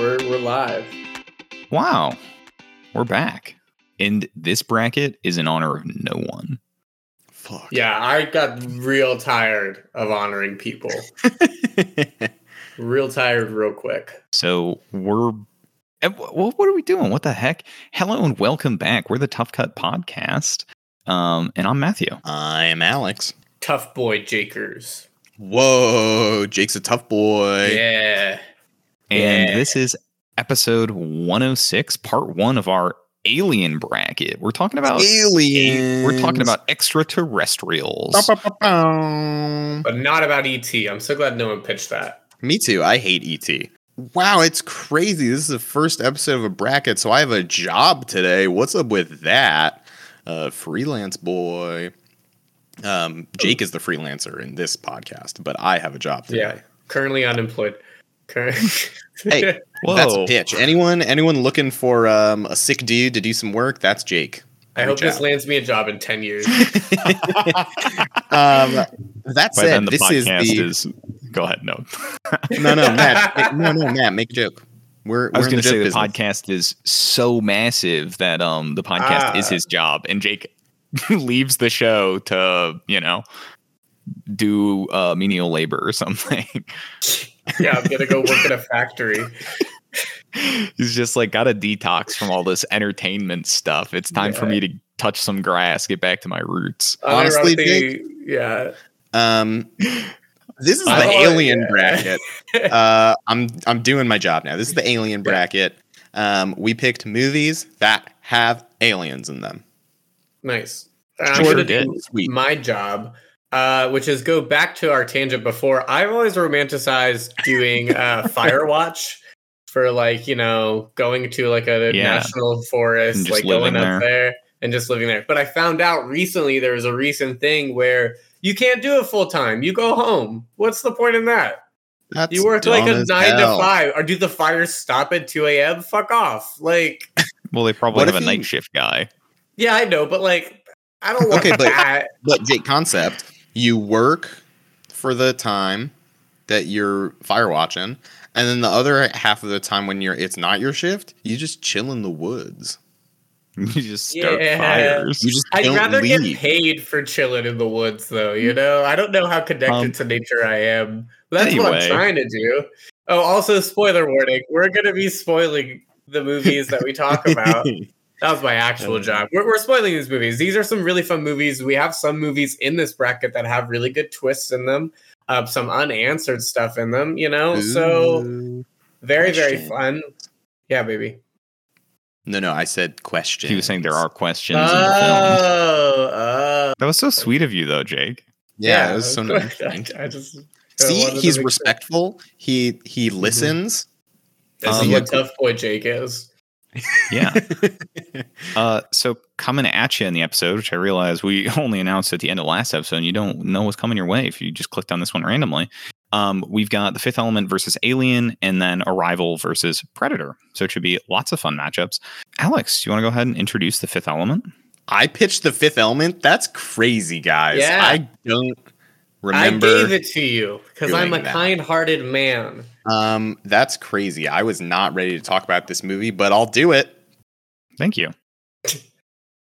we're. We're we're live. Wow, we're back. And this bracket is in honor of no one. Fuck. Yeah, I got real tired of honoring people. real tired, real quick. So we're. eh, wh- wh- What are we doing? What the heck? Hello and welcome back. We're the Tough Cut Podcast. Um, and I'm Matthew. I'm Alex. Tough boy Jakers. Whoa, Jake's a tough boy. Yeah. And Yeah. this is episode 106, part one of our alien bracket. We're talking about Aliens. we're talking about extraterrestrials. But not about ET. I'm so glad no one pitched that. Me too. I hate ET. Wow, it's crazy. This is the first episode of a bracket, so I have a job today. What's up with that? Uh, freelance boy. Um, Jake is the freelancer in this podcast, but I have a job today. Yeah. Currently unemployed. Cur- Hey, Whoa. That's a pitch. Anyone anyone looking for um, a sick dude to do some work? That's Jake. I hope Reach this out. lands me a job in 10 years. Um, that By then said, the this is the is go ahead, no. no no Matt make- no no Matt make a joke. We're I was we're in going to say joke the business. podcast is so massive that um the podcast Ah. is his job, and Jake leaves the show to you know do uh, menial labor or something. yeah, I'm going to go work at a factory. He's just like got a detox from all this entertainment stuff. It's time for me to touch some grass, get back to my roots. Honestly, Unironically, yeah. Um, this is the I like alien it. bracket. Uh, I'm I'm doing my job now. This is the alien bracket. Um, we picked movies that have aliens in them. Nice. I'm Sure did. Sweet. my job, uh, which is go back to our tangent before. I've always romanticized doing uh, Firewatch for like you know going to like a Yeah. national forest, like going living up there and just living there. But I found out recently there was a recent thing where you can't do it full time. You go home. What's the point in that? That's You work like a nine hell. to five, or do the fires stop at two a.m.? Fuck off! Like, Well, they probably have a if night shift guy. yeah, I know, but like, I don't want Okay, but- that. But Jake, concept: you work for the time that you're fire watching, and then the other half of the time when you're it's not your shift, you just chill in the woods. You just start Yeah. fires. You just I'd don't rather leave. get paid for chilling in the woods, though. You know, I don't know how connected Um, to nature I am. But that's what I'm trying to do. Oh, also, spoiler warning: we're going to be spoiling the movies that we talk about. that was my actual Um, job. We're, we're spoiling these movies. These are some really fun movies. We have some movies in this bracket that have really good twists in them. Uh, some unanswered stuff in them. You know, so Ooh. very very question. fun. Yeah, baby. no, no, I said question. He was saying there are questions Oh, in the film. oh. That was so sweet of you, though, Jake. Yeah, it was so nice. I just See, he's make sure. respectful. He he listens. This Um, is what tough boy Jake is. Yeah. Uh, so coming at you in the episode, which I realize we only announced at the end of last episode, and you don't know what's coming your way if you just clicked on this one randomly. Um, we've got the Fifth Element versus Alien, and then Arrival versus Predator. So it should be lots of fun matchups. Alex, do you want to go ahead and introduce the Fifth Element? I pitched the fifth element. That's crazy, guys. Yeah. I don't remember. I gave it to you because I'm a that. kind-hearted man. Um, that's crazy. I was not ready to talk about this movie, but I'll do it. Thank you.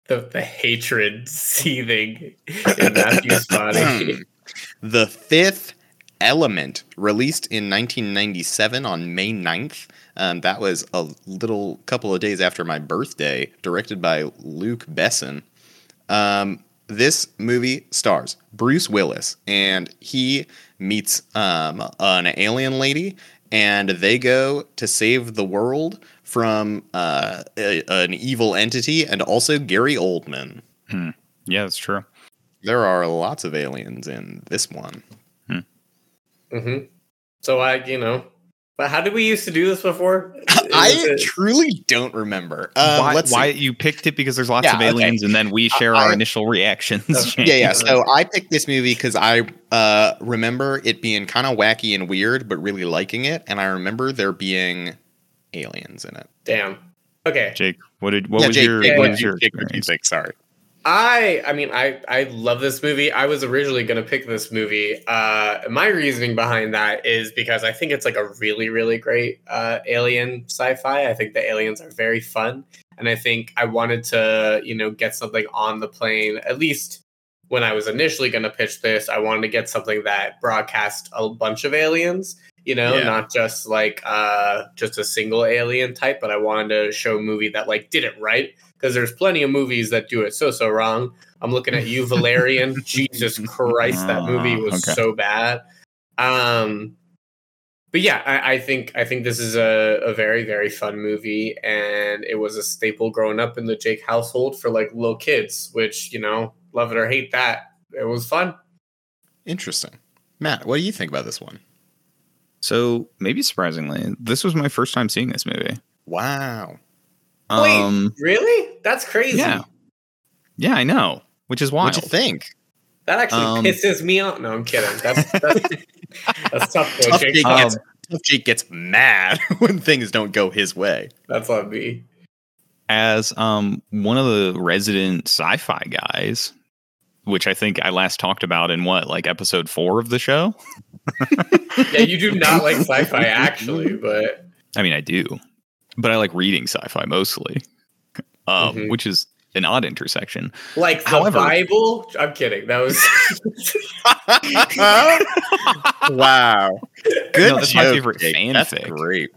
The, the hatred seething in Matthew's body. the Fifth Element, released in 1997 on May 9th. Um, that was a little couple of days after my birthday, directed by Luc Besson. Um, this movie stars Bruce Willis, and he meets um, an alien lady, and they go to save the world from uh, a- an evil entity, and also Gary Oldman. Yeah, that's true. There are lots of aliens in this one. hmm So I, you know, but how did we used to do this before? I truly don't remember. Um, why, let's why you picked it because there's lots Yeah, of okay. aliens, and then we share our I- initial reactions. Okay. Yeah, yeah. Yeah. So I picked this movie because I uh, remember it being kind of wacky and weird, but really liking it, and I remember there being aliens in it. Damn. Okay. Jake, what did what yeah, was Jake, your Jake, what what was did you- your Jake, what did you think? Sorry. I I mean I I love this movie. I was originally going to pick this movie. Uh my reasoning behind that is because I think it's like a really really great uh alien sci-fi. I think the aliens are very fun and I think I wanted to, you know, get something on the plane at least when I was initially going to pitch this, I wanted to get something that broadcast a bunch of aliens, you know, Yeah. not just like uh just a single alien type, but I wanted to show a movie that like did it right because there's plenty of movies that do it so so wrong. I'm looking at you, Valerian. Jesus Christ, that movie Ah, was okay. so bad. Um, but yeah, I, I think I think this is a, a very very fun movie, and it was a staple growing up in the Jake household for like little kids, which you know, love it or hate that, it was fun. Interesting. Matt, what do you think about this one? So maybe surprisingly, this was my first time seeing this movie. Wow. Wait. Um, Really? That's crazy. yeah, yeah, I know, which is wild. What'd you think? That actually Um, pisses me off. No, I'm kidding. That's that's, that's tough, though, Tough Jake. Jake, Um, gets, Tough Jake gets mad when things don't go his way. That's on me. As um one of the resident sci-fi guys, which I think I last talked about in what like episode four of the show. Yeah, you do not like sci-fi actually, but I mean, I do, but I like reading sci-fi mostly, um, Mhm. which is an odd intersection. like the However- Bible. I'm kidding. That was wow. Good No, that's my favorite Jake. That's fanfic. great.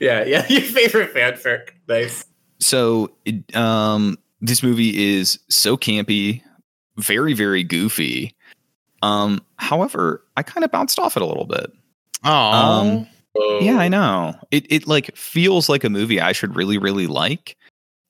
yeah, yeah. Your favorite fanfic. Nice. So, it, um, this movie is so campy, very, very goofy. Um, however, I kind of bounced off it a little bit. Oh, Um, Yeah, I know. It it like feels like a movie I should really really like.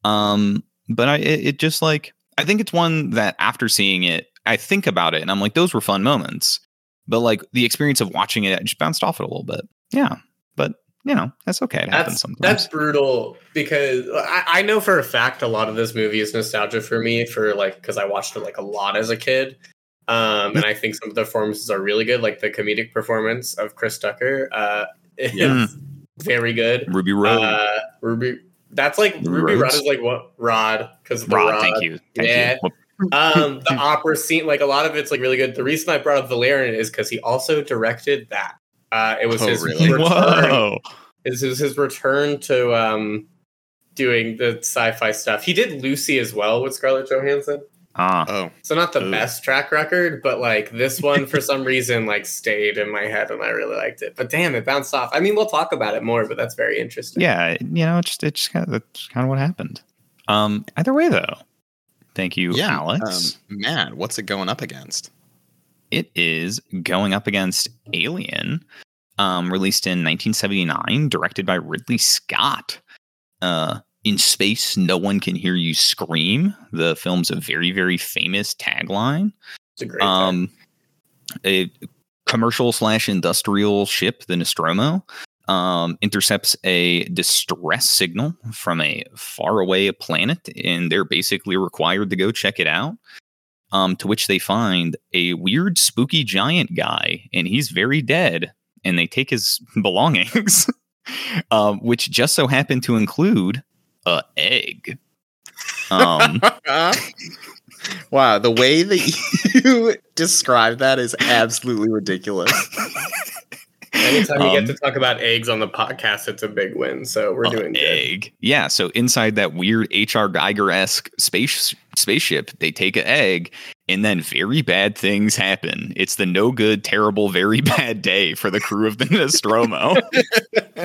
Um, but I it, it just like I think it's one that after seeing it, I think about it and I'm like those were fun moments. But like the experience of watching it, I just bounced off it a little bit. Yeah, but you know that's okay. It happens That's sometimes. that's brutal because I, I know for a fact a lot of this movie is nostalgia for me for like because I watched it like a lot as a kid. Um, and I think some of the performances are really good, like the comedic performance of Chris Tucker. Uh, is Yeah. very good. Ruby Road. Uh, Ruby, that's like Ruby Ruby Rod is like what Rod because Rod, Rod. thank you. Thank Yeah. you. Um the opera scene like a lot of it's like really good the reason i brought up valerian is because he also directed that uh it was Oh, his really? return Whoa. this is his return to um doing the sci-fi stuff he did lucy as well with scarlett johansson Ah, oh, so not the Ooh. best track record but like this one for some reason like stayed in my head and i really liked it but damn it bounced off i mean we'll talk about it more but that's very interesting yeah. You know, it's just it's just kind of that's kind of what happened. Um, either way though, thank you, yeah. Alex. Um, Matt, what's it going up against? it is going up against Alien, um, released in 1979, directed by Ridley Scott. Uh, in space, no one can hear you scream. The film's a very, very famous tagline. it's a great Um, a commercial slash industrial ship, the Nostromo, um, intercepts a distress signal from a faraway planet, and they're basically required to go check it out. Um, to which they find a weird, spooky giant guy, and he's very dead. And they take his belongings, um, which just so happen to include a egg. Um, wow, the way that you describe that is absolutely ridiculous. anytime you um, get to talk about eggs on the podcast it's a big win so we're a doing good egg. Yeah, so inside that weird HR Geiger esque space spaceship, they take an egg, and then very bad things happen. It's the no good, terrible, very bad day for the crew of the Nostromo.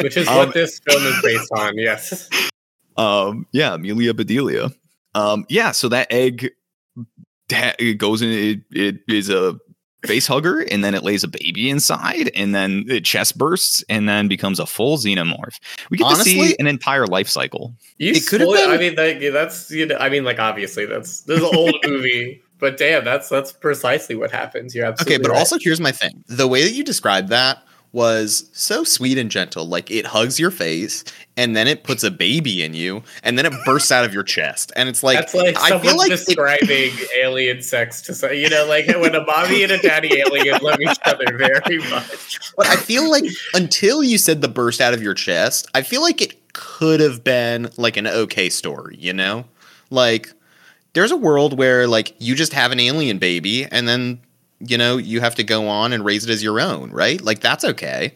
which is Um, what this film is based on yes um, yeah, Amelia Bedelia. Um, yeah, so that egg ha- it goes in. It, it is a face hugger, and then it lays a baby inside, and then the chest bursts, and then becomes a full xenomorph. We get to see an entire life cycle. You It could've spoil- I mean, like, that's you know, I mean, like, obviously, that's this is an old movie, but damn, that's that's precisely what happens. You're absolutely Okay, but right. also here's my thing. The way that you describe that was so sweet and gentle. Like it hugs your face and then it puts a baby in you and then it bursts out of your chest. And it's like, that's like I feel like it- describing alien sex to say, you know, like when a mommy and a daddy alien love each other very much. But I feel like until you said the burst out of your chest, I feel like it could have been like an okay story, you know? Like there's a world where like you just have an alien baby and then you know you have to go on and raise it as your own, right? Like that's okay.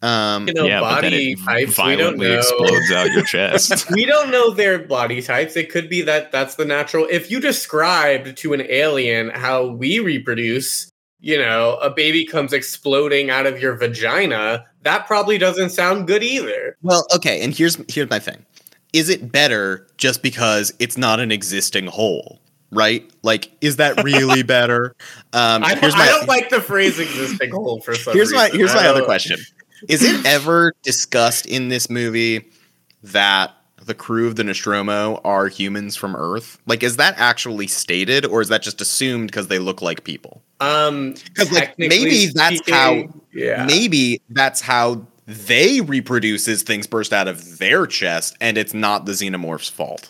Um, You know, yeah, but then body it types. We don't know. explodes out your chest. we don't know their body types. It could be that that's the natural. If you described to an alien how we reproduce, you know, a baby comes exploding out of your vagina, that probably doesn't sound good either. well, okay, and here's here's my thing. Is it better just because it's not an existing hole? Right? Like, is that really better? Um, I, here's I don't like the phrase existing hole for some here's my here's I my other don't- question. Is it ever discussed in this movie that the crew of the Nostromo are humans from Earth? Like, is that actually stated, or is that just assumed because they look like people? Um, 'Cause, like, maybe that's how- Yeah. Maybe that's how they reproduce as things burst out of their chest, and it's not the xenomorph's fault.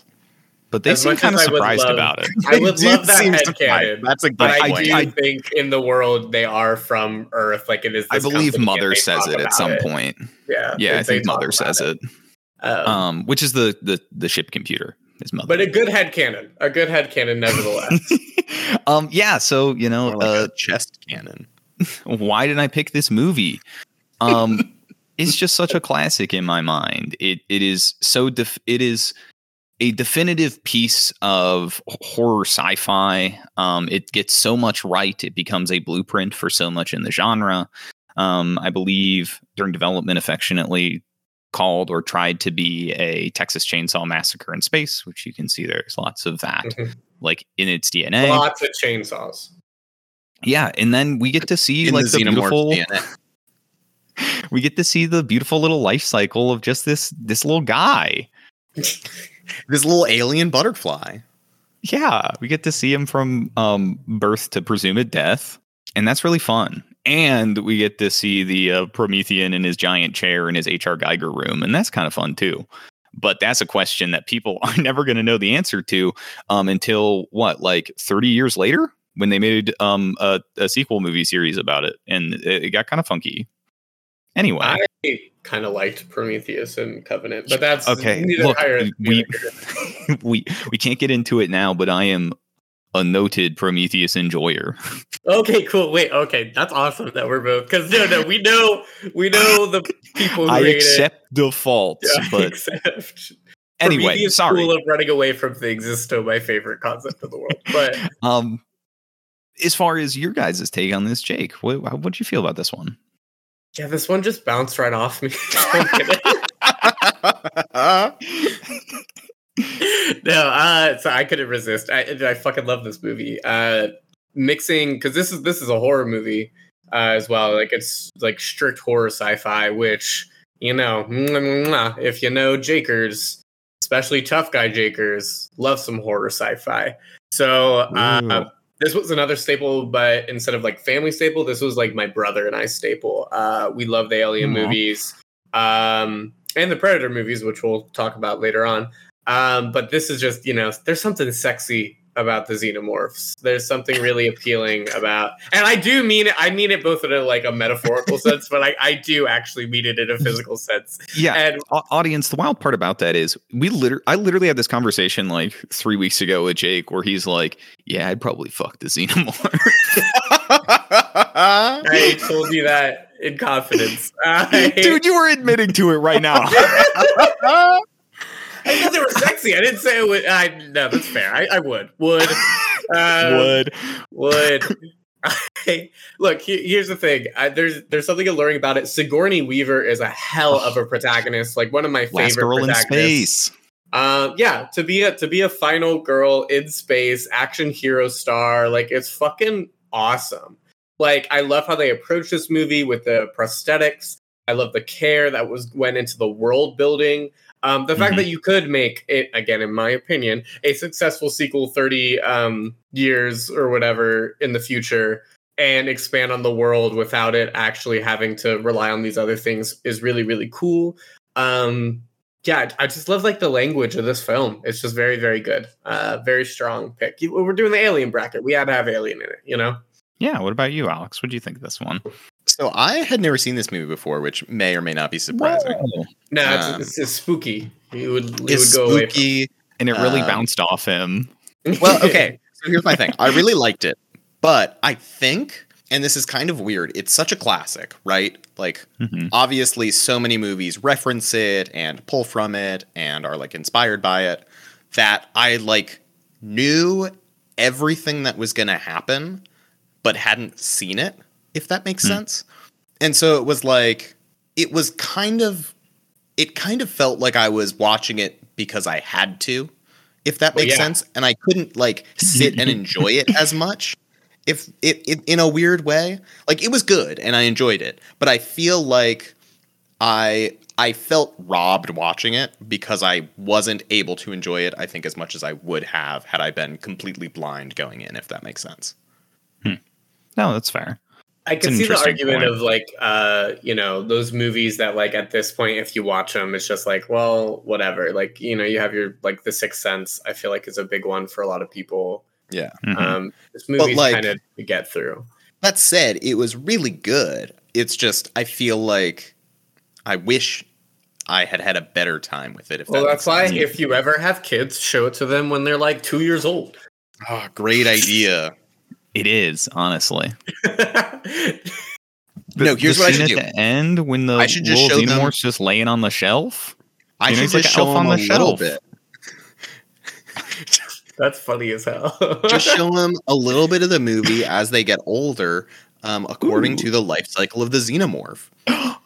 But they As seem kind of I surprised love- about it. I would love that headcanon. That's a good But I point. do think in the world they are from Earth. Like it is. I believe Mother says it at some it. point. Yeah, Yeah, I think Mother says it. Um, Um, which is the the the ship computer. Is Mother. but a good headcanon, a good headcanon, nevertheless. um, yeah. So you know, like uh, a chest cannon. why did I pick this movie? Um, it's just such a classic in my mind. It it is so def- it is a definitive piece of horror sci-fi. Um, it gets so much right; it becomes a blueprint for so much in the genre. Um, I believe during development, affectionately called or tried to be a Texas Chainsaw Massacre in space, which you can see there's lots of that, Mhm. like in its DNA. Lots of chainsaws. Yeah, and then we get to see In like the the, beautiful DNA. we get to see the beautiful little life cycle of just this this little guy. This little alien butterfly. Yeah, we get to see him from um, birth to presumed death, and that's really fun. And we get to see the uh, Promethean in his giant chair in his HR Geiger room, and that's kind of fun too. But that's a question that people are never going to know the answer to um, until what, like thirty years later, when they made um, a, a sequel movie series about it, and it, it got kind of funky. Anyway, I kind of liked Prometheus and Covenant, but that's Okay, look, we- we we can't get into it now, but I am a noted Prometheus enjoyer. okay, cool. Wait, okay, that's awesome that we're both because no, no, we know we know the people who I accept the faults. Yeah, but anyway, Prometheus sorry. School of running away from things is still my favorite concept in the world. But Um, as far as your guys' take on this, Jake, what what would you feel about this one? Yeah, this one just bounced right off me. No, uh, so I couldn't resist. I, I fucking love this movie. Uh, mixing because this is this is a horror movie uh, as well. Like it's like strict horror sci-fi, which you know, if you know Jakers, especially tough guy Jakers, love some horror sci-fi. So uh. This was another staple, but instead of like family staple, this was like my brother and I staple. Uh, we love the Alien movies um, and the Predator movies, which we'll talk about later on. Um, but this is just, you know, there's something sexy about the xenomorphs. There's something really appealing about, and I do mean it. I mean it both in a like a metaphorical sense, but I, I do actually mean it in a physical sense. Yeah, And au- audience. The wild part about that is we literally, I literally had this conversation like three weeks ago with Jake, where he's like, "Yeah, I'd probably fuck the xenomorph." I told you that in confidence. I, Dude, you were admitting to it right now. I said they were sexy. I didn't say it would. I no, that's fair. I, I would would um, Would would. I, look, he- here's the thing. I, there's there's something alluring about it. Sigourney Weaver is a hell of a protagonist. Like one of my last favorite girl in space? Um, yeah, to be a to be a final girl in space, action hero star, like it's fucking awesome. Like I love how they approach this movie with the prosthetics. I love the care that was went into the world building. Um, the fact Mhm. that you could make it again, in my opinion, a successful sequel thirty um, years or whatever in the future and expand on the world without it actually having to rely on these other things is really really cool. Um, yeah, I just love like the language of this film. It's just very, very good. Uh, very strong pick. We're doing the alien bracket. We had to have alien in it, you know. Yeah. What about you, Alex? What do you think of this one? So I had never seen this movie before, which may or may not be surprising. No, it's, Um, it's, it's spooky. It would you It's would go away. From. spooky. And it really Um, bounced off him. Well, okay. So here's my thing. I really liked it, but I think, and this is kind of weird. It's such a classic, right? Like, Mhm. obviously, so many movies reference it and pull from it and are like inspired by it that I like knew everything that was going to happen, but hadn't seen it. If that makes Hmm. sense. And so it was like it was kind of it kind of felt like I was watching it because I had to, if that Well, makes yeah. sense. And I couldn't like sit and enjoy it as much. If it, it in a weird way, like it was good and I enjoyed it, but I feel like I I felt robbed watching it because I wasn't able to enjoy it. I think as much as I would have had I been completely blind going in. If that makes sense. No, that's fair. I can see the argument point. of like, uh, you know, those movies that like at this point, if you watch them, it's just like, well, whatever. Like, you know, you have your like The Sixth Sense. I feel like is a big one for a lot of people. Yeah. Mhm. Um, this movie's like- kind of to get through. That said, it was really good. It's just I feel like I wish I had had a better time with it. If Well, that that's why sense. if you ever have kids, show it to them when they're like two years old. Oh, great idea. It is honestly. No, here's what I scene should at the end when the I should just little show them- xenomorph's just laying on the shelf. I You know, should he's like just an show them on a the little bit. That's funny as hell. Just show them a little bit of the movie as they get older, um, according Ooh. to the life cycle of the xenomorph.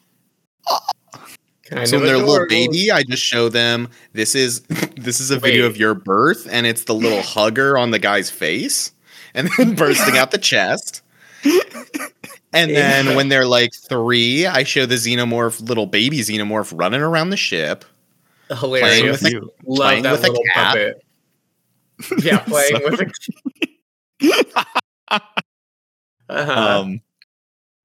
Kind so when they're a little baby, I just show them this is this is a video of your birth, and it's the little hugger on the guy's face, and then bursting out the chest. And then when they're like three, I show the xenomorph, little baby xenomorph, running around the ship. hilarious. with You. Love playing that with a little cat. puppet. Yeah, playing So- with a uh-huh. Um,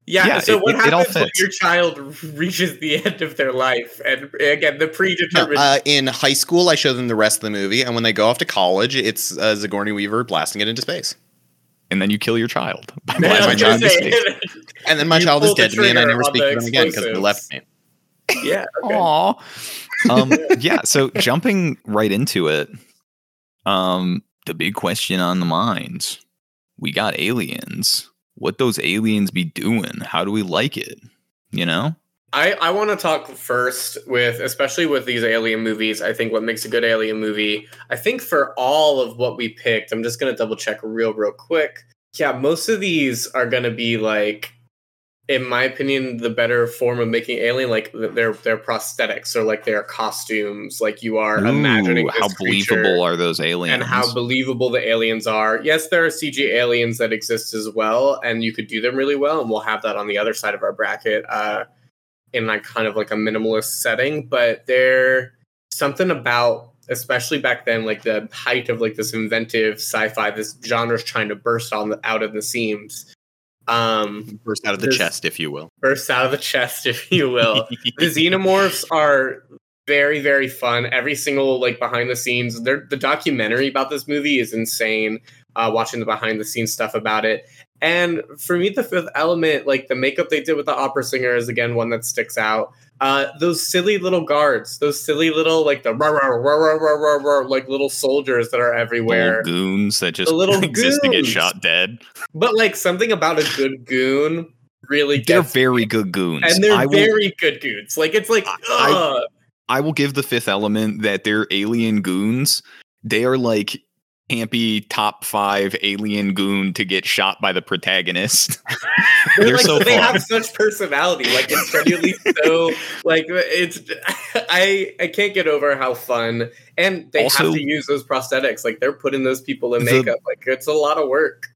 yeah, yeah, so it- what it- it happens when your child reaches the end of their life? And again, the predetermined. Uh, in high school, I show them the rest of the movie, and when they go off to college, it's uh, Sigourney Weaver blasting it into space. And then you kill your child. by I my child it is into say- And then my You child is dead to me, and I never speak to them again because they left me. yeah. okay. Aw. Um, yeah. So jumping right into it, um, the big question on the minds: we got aliens. What those aliens be doing? How do we like it? You know? I, I want to talk first with, especially with these alien movies. I think what makes a good alien movie, I think for all of what we picked, I'm just going to double check real, real quick. Yeah, most of these are going to be like, in my opinion, the better form of making alien, like their their prosthetics or like their costumes. Like you are imagining Ooh, this how believable are those aliens? and how believable the aliens are. Yes, there are CG aliens that exist as well, and you could do them really well, and we'll have that on the other side of our bracket, uh, in like kind of like a minimalist setting. But there something about, especially back then, like the height of like this inventive sci-fi, this genre's trying to burst on the, out of the seams. Um, Burst out of the chest, if you will. burst out of the chest, if you will the xenomorphs are very very fun every single like behind the scenes They're, the documentary about this movie is insane uh, watching the behind the scenes stuff about it and for me the fifth element like the makeup they did with the opera singer is again one that sticks out uh, those silly little guards those silly little like the rah, rah, rah, rah, rah, rah, rah, like little soldiers that are everywhere Little goons that just The little exist to get shot dead. but like something about a good goon really gets They're very good goons. and they're I will, very good goons like it's like I- ugh. I will give the fifth element that they're alien goons. They are like campy top five alien goon to get shot by the protagonist. They're, They're like, so they have such personality. Like it's genuinely so like it's I I can't get over how fun and they Also- have to use those prosthetics. Like they're putting those people in The- makeup. Like it's a lot of work.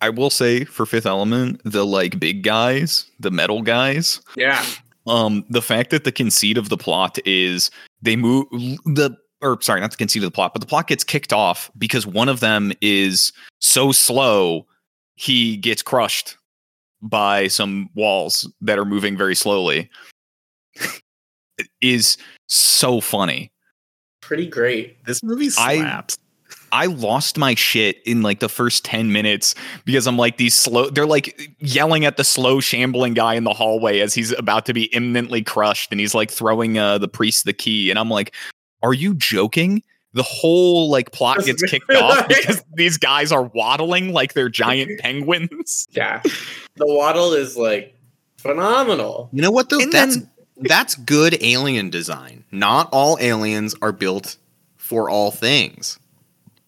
I will say for fifth element, the like big guys, the metal guys, Yeah. um the fact that the conceit of the plot is they move the or sorry not the conceit of the plot but the plot gets kicked off because one of them is so slow he gets crushed by some walls that are moving very slowly is so funny Pretty great. This movie I- slaps. I lost my shit in like the first 10 minutes because I'm like these slow they're like yelling at the slow shambling guy in the hallway as he's about to be imminently crushed and he's like throwing uh the priest the key and I'm like are you joking? the whole like plot gets kicked off because these guys are waddling like they're giant penguins. Yeah, the waddle is like phenomenal. You know what though? And that's then- that's good alien design. Not all aliens are built for all things.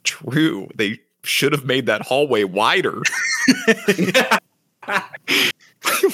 True. They should have made that hallway wider.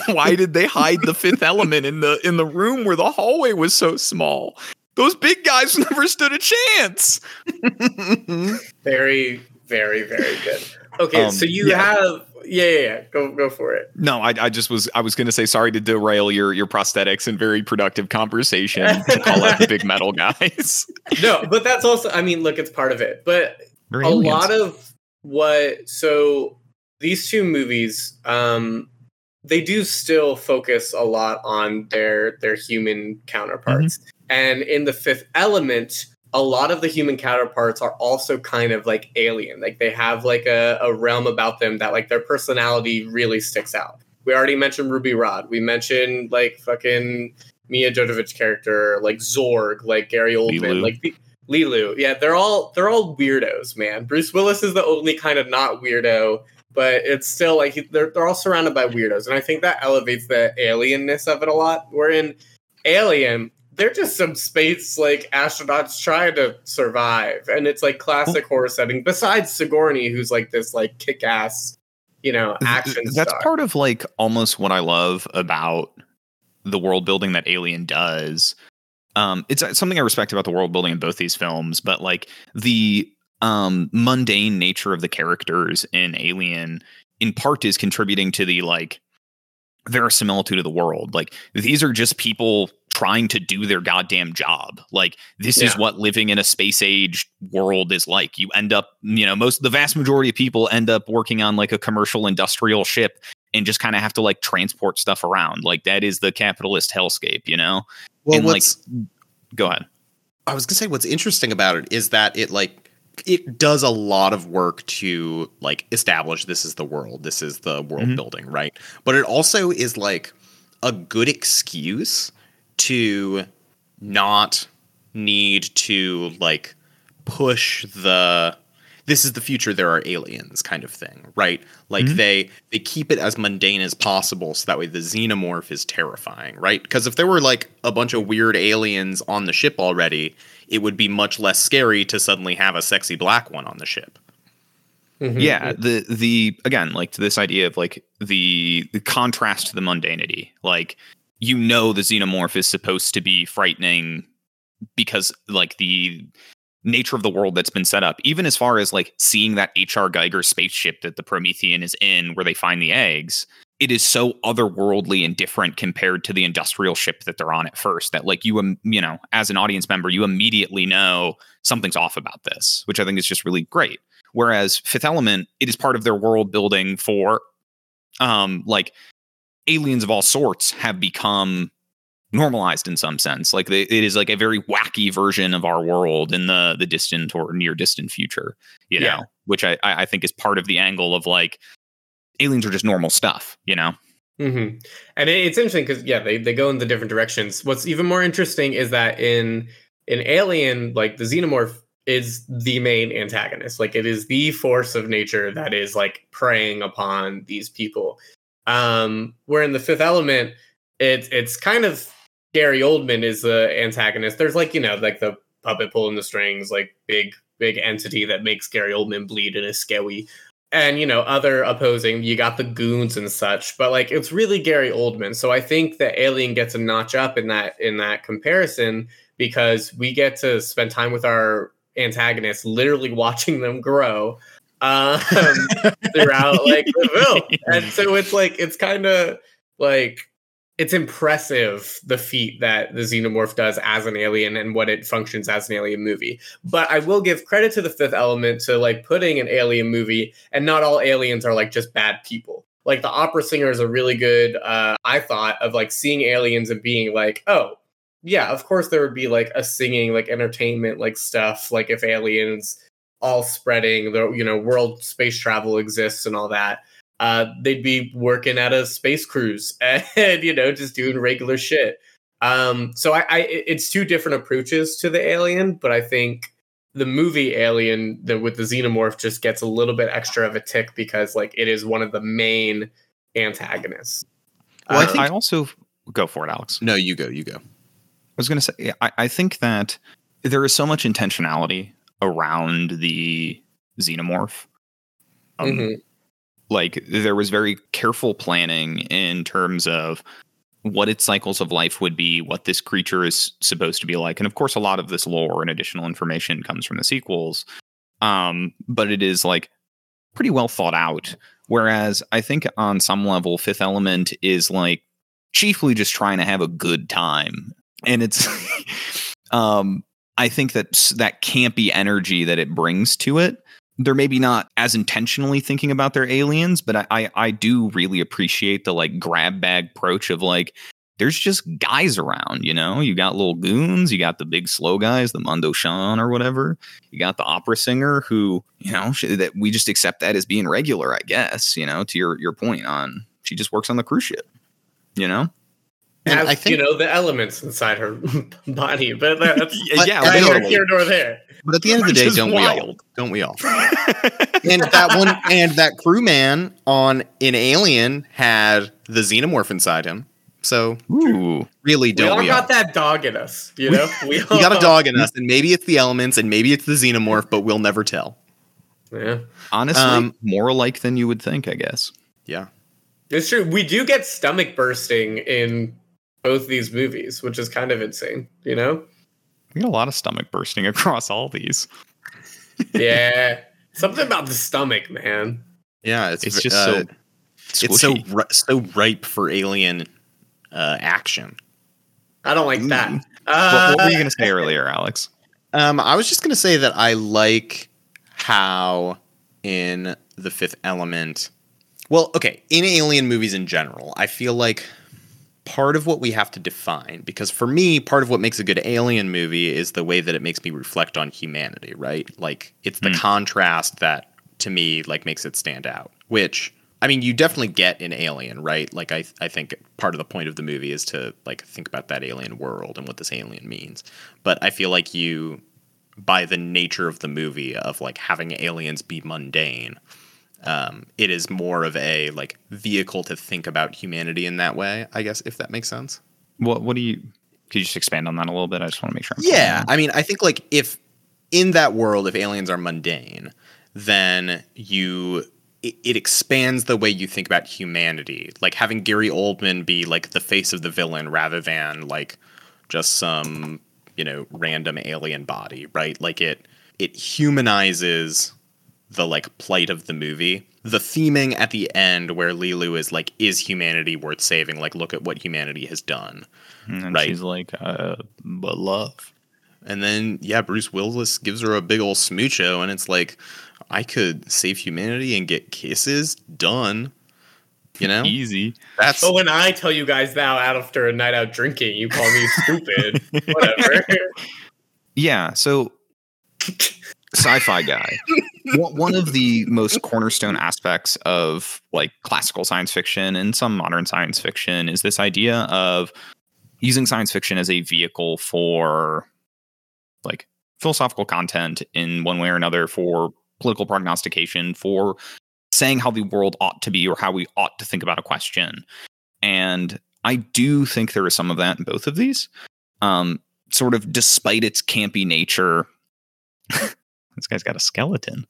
Why did they hide the fifth element in the in the room where the hallway was so small? Those big guys never stood a chance. Very, very, very good. Okay, Um, so you yeah. have yeah, yeah, yeah. Go, go for it. No, I, I just was I was gonna say sorry to derail your your prosthetics and very productive conversation to call out the big metal guys. No, but that's also. I mean, look, it's part of it. But a aliens. lot of what so these two movies um they do still focus a lot on their their human counterparts and in the fifth element a lot of the human counterparts are also kind of like alien like they have like a, a realm about them that like their personality really sticks out we already mentioned ruby rod we mentioned like fucking milla jovovich character like zorg like gary oldman Leeloo. like the, Leeloo. Yeah, they're all they're all weirdos, man. Bruce Willis is the only kind of not weirdo, but it's still like he- they're they're all surrounded by weirdos, and I think that elevates the alienness of it a lot. We're in Alien, they're just some space like astronauts trying to survive, and it's like classic horror setting. Besides Sigourney, who's like this like kick ass, you know, action. That's star. part of like almost what I love about the world building that Alien does. Um, it's uh, something I respect about the world building in both these films, but like the um mundane nature of the characters in Alien in part is contributing to the like verisimilitude of the world. Like these are just people trying to do their goddamn job. Like this is what living in a space age world is like. You end up, you know, most the vast majority of people end up working on like a commercial industrial ship and just kind of have to like transport stuff around. Like that is the capitalist hellscape, you know? Well, And, like, what's Go ahead. I was gonna say what's interesting about it is that it like it does a lot of work to like establish this is the world, this is the world Mhm. building, right? But it also is like a good excuse to not need to like push the this is the future there are aliens kind of thing right like Mhm. they they keep it as mundane as possible so that way the xenomorph is terrifying right because if there were like a bunch of weird aliens on the ship already it would be much less scary to suddenly have a sexy black one on the ship Mhm. yeah the the again like to this idea of like the, the contrast to the mundanity like you know the xenomorph is supposed to be frightening because like the nature of the world that's been set up even as far as like seeing that hr geiger spaceship that the promethean is in where they find the eggs it is so otherworldly and different compared to the industrial ship that they're on at first that like you um, you know as an audience member you immediately know something's off about this which i think is just really great. Whereas fifth element it is part of their world building for um like aliens of all sorts have become normalized in some sense like they, it is like a very wacky version of our world in the the distant or near distant future you know Yeah. which I, I think is part of the angle of like aliens are just normal stuff you know hmm And it's interesting because yeah, they, they go in the different directions. What's even more interesting is that in in Alien, like the xenomorph is the main antagonist. Like it is the force of nature that is like preying upon these people. Um, where in the Fifth Element, it's it's kind of Gary Oldman is the antagonist. There's like you know like the puppet pulling the strings, like big big entity that makes Gary Oldman bleed and is scary and you know other opposing you got the goons and such but like it's really gary oldman. So i think that alien gets a notch up in that in that comparison because we get to spend time with our antagonists literally watching them grow um throughout like the film and so it's like it's kind of like it's impressive the feat that the xenomorph does as an alien and what it functions as an alien movie but I will give credit to the fifth element to like putting an alien movie, and not all aliens are like just bad people. Like the opera singer is a really good, uh, I thought, of like seeing aliens and being like, oh, yeah, of course there would be like a singing, like entertainment, like stuff, like if aliens all spreading, the you know, world space travel exists and all that. Uh, they'd be working at a space cruise and you know just doing regular shit. Um, so I, I, it's two different approaches to the alien, but I think the movie Alien, the with the xenomorph, just gets a little bit extra of a tick because like it is one of the main antagonists. Well, I Um, think- I also go for it, Alex. No, you go. You go. I was going to say, I, I think that there is so much intentionality around the xenomorph. Um, Mhm. Like there was very careful planning in terms of what its cycles of life would be, what this creature is supposed to be like, and of course, a lot of this lore and additional information comes from the sequels. Um, but it is like pretty well thought out. Whereas I think on some level, Fifth Element is like chiefly just trying to have a good time and it's um i think that that campy energy that it brings to it they're maybe not as intentionally thinking about their aliens but I, I i do really appreciate the like grab bag approach of like there's just guys around you know? You got little goons you got the big slow guys the mondoshawan or whatever. You got the opera singer who you know that we just accept that as being regular i guess you know to your your point on she just works on the cruise ship you know And Has, I think- you know the elements inside her body, but that's yeah, I neither know. here nor there. But at the end of the day, don't we all? Don't we all? and that one and that crewman on in Alien had the xenomorph inside him. So Ooh. really, don't all we, all? got that dog in us, you know. We, We got a dog in us, and maybe it's the elements, and maybe it's the xenomorph, but we'll never tell. Yeah, Honestly, Um, more alike than you would think, I guess. Yeah. it's true. We do get stomach bursting in both these movies, which is kind of insane. You know. We got a lot of stomach bursting across all these. Yeah, something about the stomach, man. Yeah, it's, It's just uh, so it's so squishy. ri- so ripe for alien uh, action. I don't like that. Ooh. Uh, what, what were you going to say earlier, Alex? Um, I was just gonna say that I like how in the Fifth Element. Well, okay, in alien movies in general, I feel like part of what we have to define because for me, part of what makes a good alien movie is the way that it makes me reflect on humanity, right? Like it's the Mm. contrast that to me like makes it stand out. Which I mean, you definitely get in Alien, right? Like I I think part of the point of the movie is to like think about that alien world and what this alien means. But I feel like you by the nature of the movie of like having aliens be mundane, um, it is more of a like vehicle to think about humanity in that way. I guess if that makes sense. What What do you? Could you just expand on that a little bit? I just want to make sure. I'm Yeah. I mean, I think like if in that world, if aliens are mundane, then you it, it expands the way you think about humanity. Like having Gary Oldman be like the face of the villain rather than like just some you know random alien body, right? Like it it humanizes the like plight of the movie. The theming at the end where Leeloo is like, is humanity worth saving? Like, look at what humanity has done. And Right. she's like, uh, but love. And then yeah, Bruce Willis gives her a big old smoocho, and it's like, I could save humanity and get kisses done. You know, Easy. that's But when I tell you guys now after a night out drinking, you call me stupid. Whatever. Yeah. So, sci-fi guy. one one of the most cornerstone aspects of like classical science fiction and some modern science fiction is this idea of using science fiction as a vehicle for like philosophical content in one way or another for political prognostication for saying how the world ought to be or how we ought to think about a question and i do think there is some of that in both of these um sort of despite its campy nature this guy's got a skeleton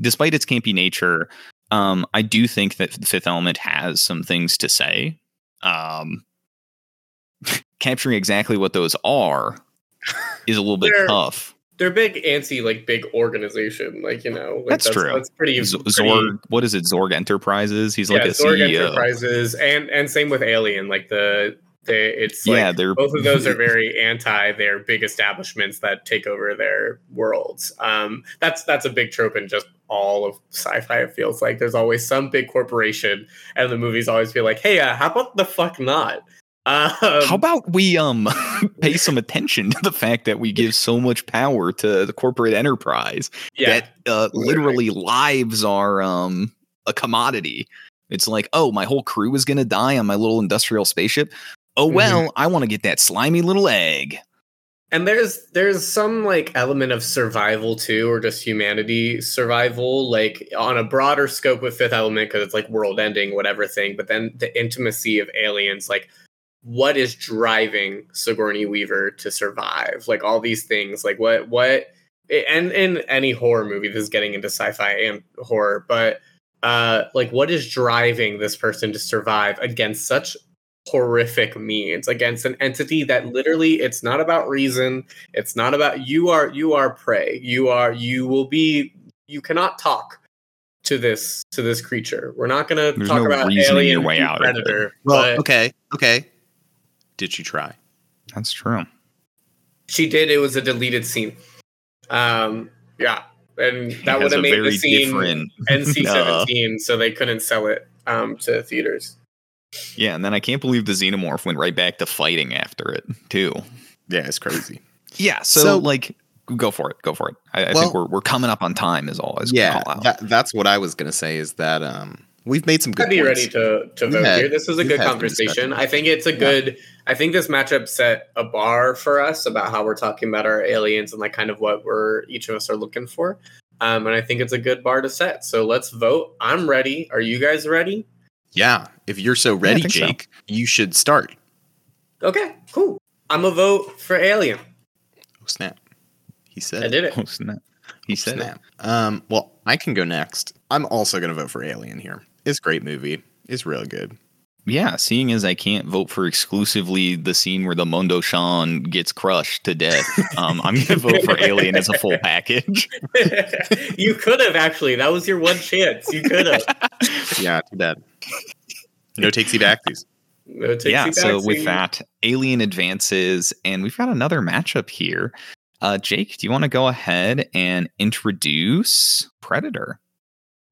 despite its campy nature um i do think that the fifth element has some things to say um capturing exactly what those are is a little bit They're- tough They're big anti like big organization. Like, you know, like, That's true. That's pretty, Z- pretty Zorg what is it Zorg Enterprises he's like a Zorg CEO Enterprises and and same with Alien. Like the they it's like yeah they're both of those are very anti their big establishments that take over their worlds. Um, that's that's a big trope in just all of sci-fi. It feels like there's always some big corporation, and the movies always feel like, hey, uh, how about the fuck not? Um, How about we um pay some attention to the fact that we give so much power to the corporate enterprise yeah, that uh, literally lives are um a commodity. It's like, oh, my whole crew is gonna die on my little industrial spaceship. Oh Mhm. well, I want to get that slimy little egg. and there's there's some like element of survival too or just humanity survival like on a broader scope with fifth element because it's like world ending whatever thing but then the intimacy of aliens like what is driving sigourney weaver to survive like all these things like what what and in any horror movie this is getting into sci-fi and horror but uh like what is driving this person to survive against such horrific means against an entity that literally it's not about reason it's not about you are you are prey you are you will be you cannot talk to this to this creature we're not going to talk no about reasoning alien your way out of it. predator Well, but okay, okay. Did she try? That's true. she did it was a deleted scene um yeah and that would have made the scene different- nc-17 so they couldn't sell it um to theaters Yeah, and then I can't believe the xenomorph went right back to fighting after it too. Yeah, it's crazy. Yeah, so, So- like, go for it, go for it. I, I Well- think we're we're coming up on time. Is all I was yeah, call out. that, that's what I was gonna say. Is that um, we've made some good. I'd be points. ready to to vote had- here. This was a good conversation. I think it's a Yeah. good. I think this matchup set a bar for us about how we're talking about our aliens and like kind of what we're each of us are looking for. Um, and I think it's a good bar to set. So let's vote. I'm ready. Are you guys ready? Yeah, if you're so ready, think so. Jake, you should start. Okay, cool. I'm a vote for Alien. Oh snap! He said. I did it. Oh, snap. He said it. Um, well, I can go next. I'm also gonna vote for Alien here. It's a great movie. It's really good. Yeah, seeing as I can't vote for exclusively the scene where the Mondoshawan gets crushed to death, um, I'm going to vote for Alien as a full package. you could have actually. That was your one chance. You could have. Yeah, too bad. No takesy backsies. No takesy yeah, so with that, Alien advances, and we've got another matchup here. Uh, Jake, do you want to go ahead and introduce Predator?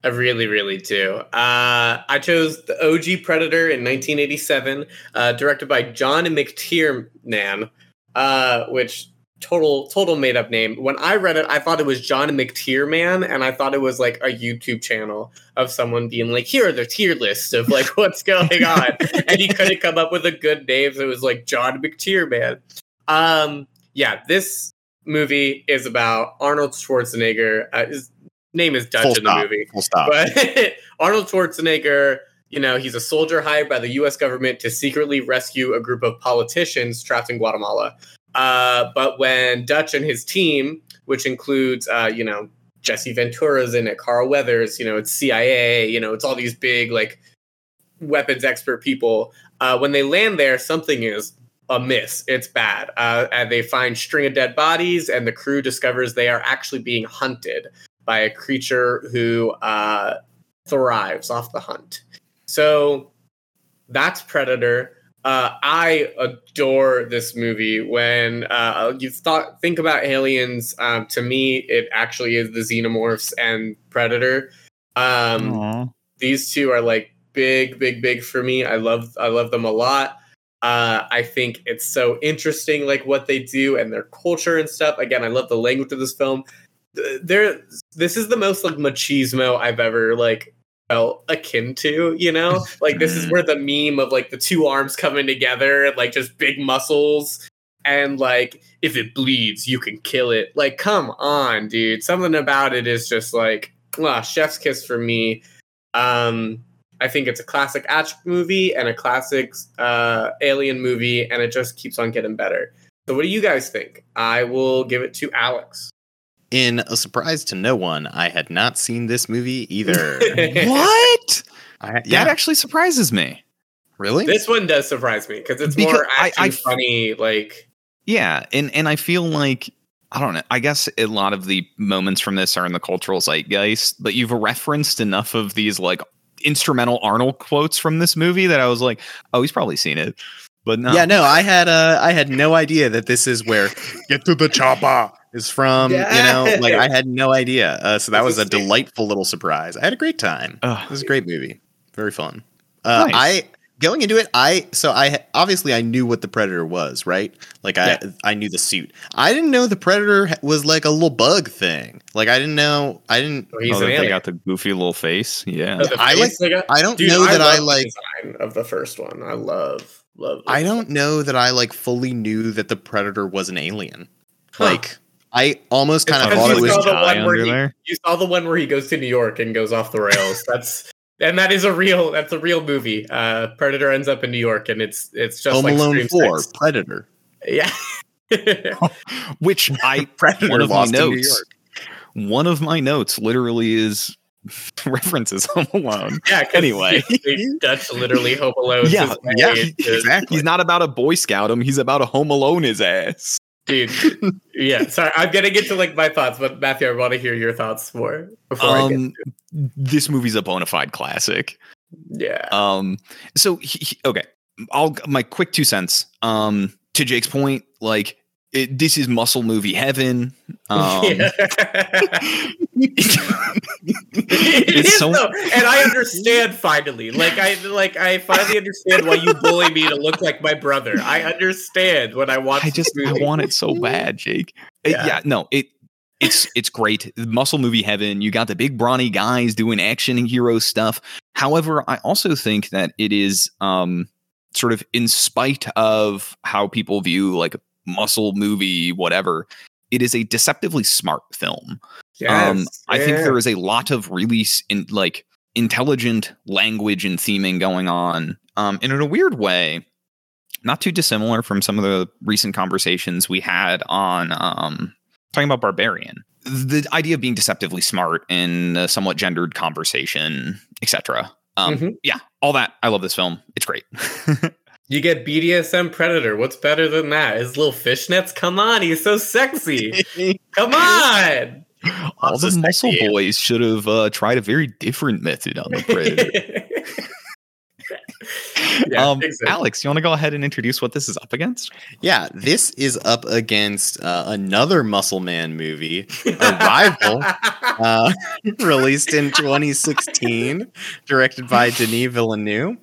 I really, really do. Uh, I chose the OG Predator in 1987, uh, directed by John McTiernan, uh, which total total made up name. When I read it, I thought it was John McTierman, and I thought it was like a YouTube channel of someone being like, "Here are the tier lists of like what's going on," and he couldn't come up with a good name, so it was like John McTierman. Um, yeah, this movie is about Arnold Schwarzenegger. Uh, his name is Dutch Full in the stop. movie. Full stop. But Arnold Schwarzenegger, you know, he's a soldier hired by the U.S. government to secretly rescue a group of politicians trapped in Guatemala. Uh, but when Dutch and his team, which includes, uh, you know, Jesse Ventura's in it, Carl Weathers, you know, it's CIA, you know, it's all these big like weapons expert people. Uh, when they land there, something is amiss. It's bad. Uh, and they find string of dead bodies, and the crew discovers they are actually being hunted by a creature who uh, thrives off the hunt. So that's Predator. Uh, I adore this movie. When uh, you thought think about aliens, um, to me it actually is the xenomorphs and Predator. Um, these two are like big, big, big for me. I love I love them a lot. Uh, I think it's so interesting, like what they do and their culture and stuff. Again, I love the language of this film. Th- There, this is the most like machismo I've ever like felt akin to. You know, like this is where the meme of like the two arms coming together and like just big muscles and like if it bleeds, you can kill it. Like, come on, dude. Something about it is just like, ah, chef's kiss for me. Um, I think it's a classic action movie and a classic uh, alien movie, and it just keeps on getting better. So, what do you guys think? I will give it to Alex. In a surprise to no one, I had not seen this movie either. what? I, yeah, That actually surprises me. really? This one does surprise me because it's Because more I- action I- funny. Like, Yeah, and and I feel like I don't know. I guess a lot of the moments from this are in the cultural zeitgeist, but you've referenced enough of these like instrumental Arnold quotes from this movie that I was like, oh, he's probably seen it. But no, Yeah, no, I had uh, I had no idea that this is where "Get to the Chopper" is from. You know, like I had no idea. Uh, so that It's was a a delightful little surprise. I had a great time. Ugh. It was a great movie. Very fun. Uh, Nice. I going into it, I so I obviously I knew what the Predator was, right? Like I Yeah. I knew the suit. I didn't know the Predator was like a little bug thing. Like I didn't know. I didn't. oh, he's oh, an they alien. got the goofy little face. Yeah. Oh, the I like. they got? I don't Dude, know that I love the like. design of the first one. I love. Love. I don't know that I like fully knew that the predator was an alien. Huh. Like I almost kind of thought it you was saw the Guy one where under he, there. you saw the one where he goes to New York and goes off the rails. That's and that is a real that's a real movie. Uh, Predator ends up in New York and it's it's just Home like Alone Scream 4, Six. Predator. Yeah. Which I Predator one of my lost in New notes. York. One of my notes literally is references Home Alone. Yeah. Anyway. Dutch literally Home Alone. Yeah, yeah, exactly. He's not about a Boy Scout him. He's about a Home Alone his ass. dude. Yeah. Sorry, I'm gonna get to like my thoughts, but Matthew, I want to hear your thoughts more before I get. Um, this movie's a bona fide classic. Yeah. Um, so he, he- okay, I'll my quick two cents. Um, to Jake's point, like it, this is muscle movie heaven. Um, Yeah. It's so though, and I understand finally. Like I like I finally understand why you bully me to look like my brother. I understand when I watch. I just I want it so bad, Jake. Yeah. Yeah, no, it it's it's great. Muscle movie heaven. You got the big brawny guys doing action and hero stuff. However, I also think that it is um sort of in spite of how people view like muscle movie whatever, it is a deceptively smart film. um Yes, I think there is a lot of really in like intelligent language and theming going on. Um and in a weird way, not too dissimilar from some of the recent conversations we had on um talking about barbarian the idea of being deceptively smart in a somewhat gendered conversation etc um Mhm. yeah all that i love this film it's great You get BDSM Predator. What's better than that? His little fishnets. Come on, he's so sexy. Come on. all the muscle sexy. boys should have uh, tried a very different method on the predator yeah, um exactly. alex you want to go ahead and introduce what this is up against Yeah, this is up against uh, another Muscle Man movie, Arrival, uh, released in 2016, directed by Denis Villeneuve.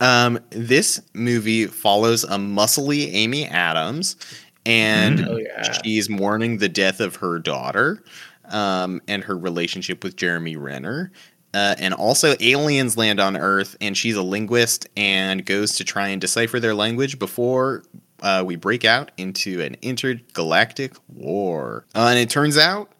Um, this movie follows a muscly Amy Adams, and Mm. Oh, yeah. she's mourning the death of her daughter um, and her relationship with Jeremy Renner. Uh, and also, aliens land on Earth, and she's a linguist and goes to try and decipher their language before uh, we break out into an intergalactic war. Uh, and it turns out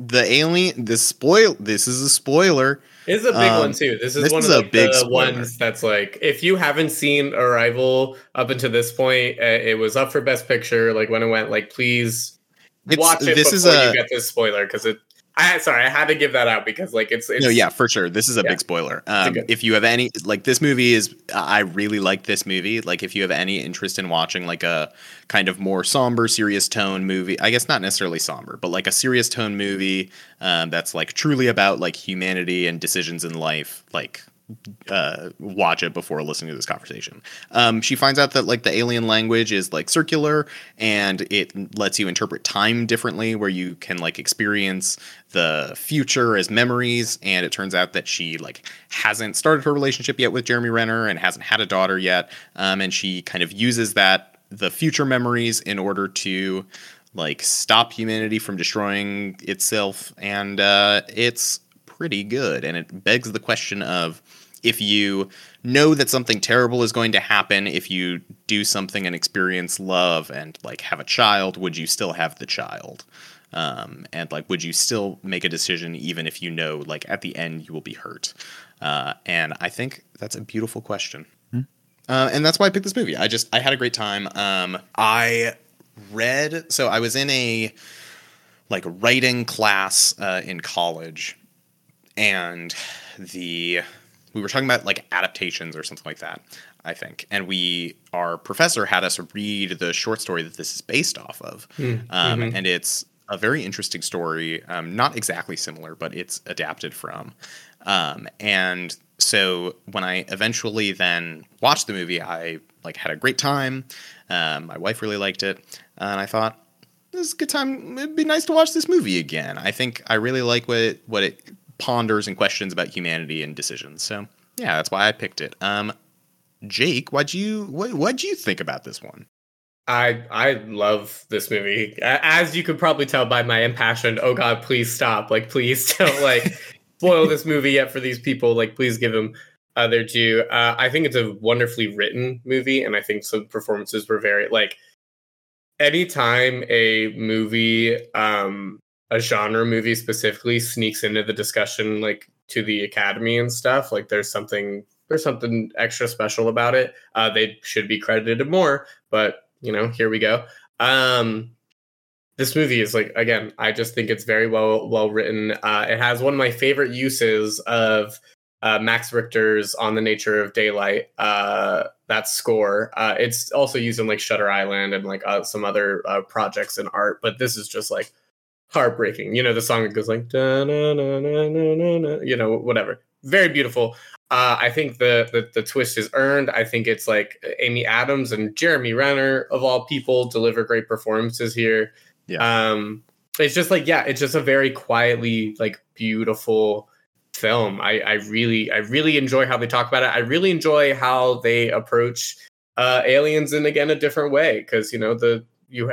the alien, the spoil. This is a spoiler. It's a big Um, one too. This is this one is of a like, big the spoiler. ones that's like if you haven't seen Arrival up until this point, uh, it was up for Best Picture. Like when it went, like please It's- watch it this before is a- you get this spoiler because it. I sorry, I had to give that out because like it's, it's no, yeah, for sure. This is a Yeah. big spoiler. Um, good- if you have any, like, this movie is, I really like this movie. Like, if you have any interest in watching, like, a kind of more somber, serious tone movie, I guess not necessarily somber, but like a serious tone movie um, that's like truly about like humanity and decisions in life, like, uh, watch it before listening to this conversation. Um, she finds out that like the alien language is like circular and it lets you interpret time differently, where you can like experience the future as memories. And it turns out that she like hasn't started her relationship yet with Jeremy Renner and hasn't had a daughter yet. Um, and she kind of uses that the future memories in order to like stop humanity from destroying itself and uh, it's pretty good and it begs the question of if you know that something terrible is going to happen if you do something and experience love and like have a child would you still have the child um, and like would you still make a decision even if you know like at the end you will be hurt uh, and i think that's a beautiful question uh, and that's why I picked this movie. I just I had a great time. Um, I read so I was in a like writing class uh, in college, and the we were talking about like adaptations or something like that. I think, and we our professor had us read the short story that this is based off of, um, mhm. and it's a very interesting story. Um, not exactly similar, but it's adapted from. Um, and so when I eventually then watched the movie, I like had a great time. Um, my wife really liked it, and I thought this is a good time. It'd be nice to watch this movie again. I think I really like what it, what it ponders and questions about humanity and decisions. So yeah, that's why I picked it. Um, Jake, what'd you what what'd you think about this one? I I love this movie. As you could probably tell by my impassioned, oh god, please stop! Like, please don't like spoil this movie yet for these people. Like, please give them. uh, their due. Uh, I think it's a wonderfully written movie, and I think some performances were very like. Anytime a movie, um, a genre movie specifically, sneaks into the discussion, like to the Academy and stuff, like there's something there's something extra special about it. Uh, they should be credited more, but you know, here we go. Um, this movie is like again, I just think it's very well well written. Uh, it has one of my favorite uses of uh, Max Richter's "On the Nature of Daylight." Uh, that score. Uh, it's also used in like Shutter Island and like uh, some other uh, projects in art, but this is just like heartbreaking. You know, the song that goes like, you know, whatever. Very beautiful. Uh, I think the, the the twist is earned. I think it's like Amy Adams and Jeremy Renner of all people deliver great performances here. Yeah. Um, it's just like yeah, it's just a very quietly like beautiful film. I I really I really enjoy how they talk about it. I really enjoy how they approach uh, aliens in again a different way because you know the you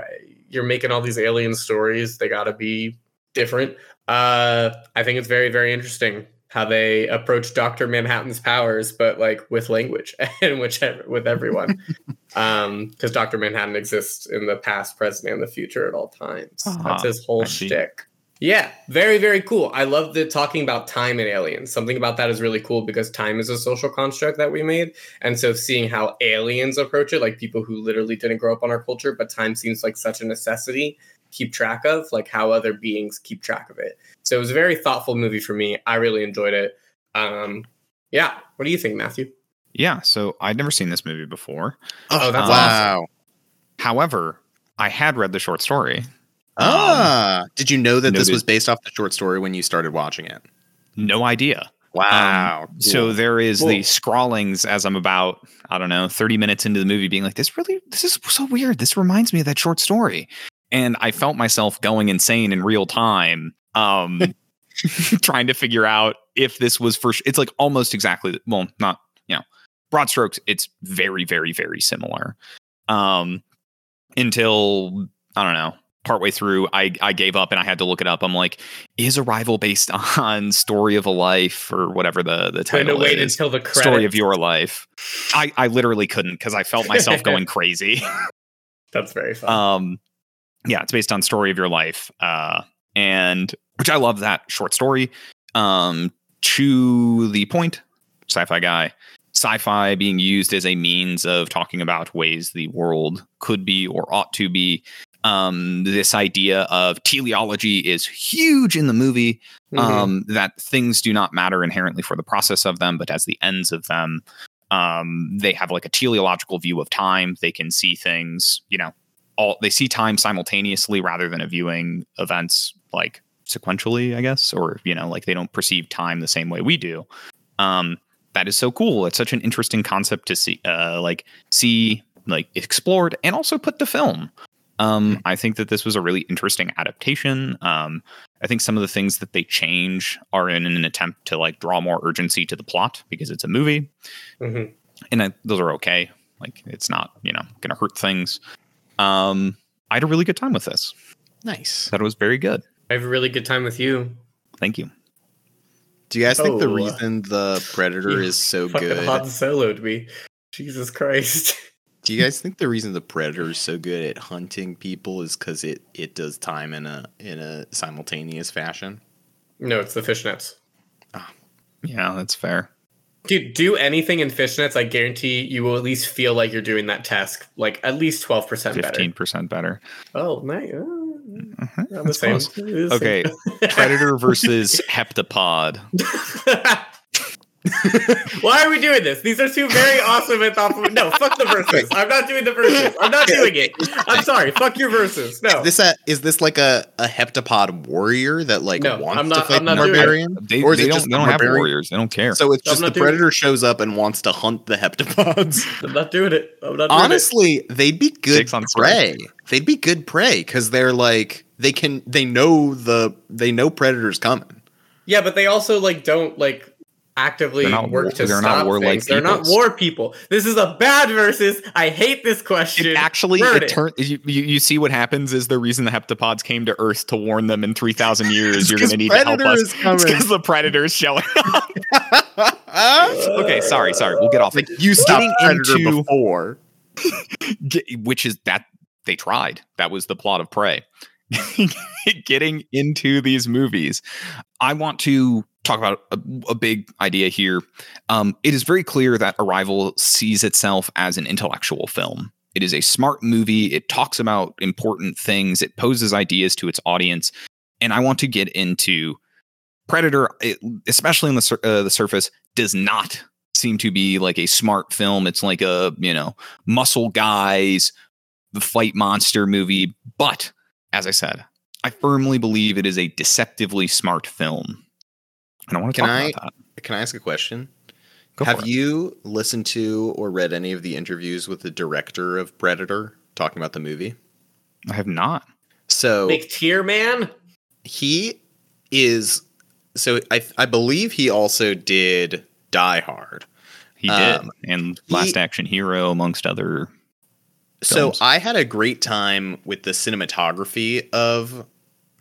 you're making all these alien stories. They got to be different. Uh, I think it's very very interesting how they approach Doctor Manhattan's powers, but like with language and whichever with everyone, um, because Doctor Manhattan exists in the past, present, and the future at all times. Ah, That's his whole I shtick. Yeah, very very cool. I love the talking about time and aliens. Something about that is really cool because time is a social construct that we made, and so seeing how aliens approach it, like people who literally didn't grow up on our culture, but time seems like such a necessity keep track of, like how other beings keep track of it. So it was a very thoughtful movie for me. I really enjoyed it. Um, yeah, what do you think, Matthew? Yeah, so I'd never seen this movie before. Oh, that's wow. However, I had read the short story. Ah, did you know that this was based off the short story when you started watching it? No idea. Wow. Um, So there is Cool. the scrawlings as I'm about, I don't know, 30 minutes into the movie being like, this really, this is so weird. This reminds me of that short story. And I felt myself going insane in real time, um, trying to figure out if this was for, it's like almost exactly, well, not, you know, broad strokes, it's very, very, very similar. Um, until, I don't know, partway through, I, I gave up and I had to look it up. I'm like, is Arrival based on Story of a Life or whatever the, the title wait is? until the credits. Story of Your Life. I, I literally couldn't because I felt myself going crazy. That's very fun. um, yeah, it's based on Story of Your Life, uh, and which I love that short story. Um, to the point, sci-fi guy, sci-fi being used as a means of talking about ways the world could be or ought to be. Um, this idea of teleology is huge in the movie Mhm. um, that things do not matter inherently for the process of them, but as the ends of them. Um, they have like a teleological view of time. They can see things, you know, all they see time simultaneously rather than a viewing events like sequentially, I guess, or you know, like they don't perceive time the same way we do. Um, that is so cool. It's such an interesting concept to see, uh, like see, like explored and also put to film. Um, I think that this was a really interesting adaptation. Um, I think some of the things that they change are in an attempt to like draw more urgency to the plot because it's a movie, Mhm. and I, those are okay. Like it's not you know going to hurt things. Um, I had a really good time with this. nice. That was very good. I have a really good time with you. Thank you. Do you guys think the Oh, reason the Predator You is so Fucking good? Han soloed me. Jesus Christ. Do you guys think the reason the Predator is so good at hunting people is because it it does time in a in a simultaneous fashion? no, it's the fishnets. Ah. Yeah, that's fair. Dude, do anything in fishnets. I guarantee you will at least feel like you're doing that task, like at least 12% better. Fifteen percent better. Oh, nice. Oh, not the that's same. close. The Okay, same. Predator versus Heptapod. Why are we doing this? These are two very awesome and thoughtful. No, fuck the verses. I'm not doing the verses. I'm not doing it. I'm sorry. Fuck your verses. No. Is this a is this like a, a heptapod warrior that like No, wants I'm not- to fight I'm not the doing barbarian? They, Or is they it don't, just they don't have barbarian? warriors. They don't care. So it's just the not doing it. predator shows up and wants to hunt the heptapods. I'm not doing it. I'm not doing Honestly, they'd be good Takes on prey. They'd be good prey because they're like they can they know the they know predators coming. Yeah, but they also like don't like actively They're not work war- to they're not stop warlike things. They're not war people. This is a bad versus. I hate this question. It actually, Burn it turn, you, you you see what happens is the reason the heptapods came to Earth to warn them in three thousand years. you're going to need to help us. because the predator's showing up. okay, sorry, sorry. We'll get off. Like it. you stopped Getting Predator into- before. Get- which is that they tried. That was the plot of Prey. Getting into these movies, I want to talk about a, a big idea here. Um, it is very clear that Arrival sees itself as an intellectual film. It is a smart movie. It talks about important things. It poses ideas to its audience, and I want to get into Predator, it, especially on the sur- uh, the surface, does not seem to be like a smart film. It's like a you know muscle guys, the fight monster movie. But as I said, I firmly believe it is a deceptively smart film. And I want to Can talk I- about that. Can I ask a question? Go for Have it. you listened to or read any of the interviews with the director of Predator talking about the movie? I have not. So Big tier man. he is. So I I believe he also did Die Hard. He did, Um, and he- Last Action Hero, amongst other. So. I had a great time with the cinematography of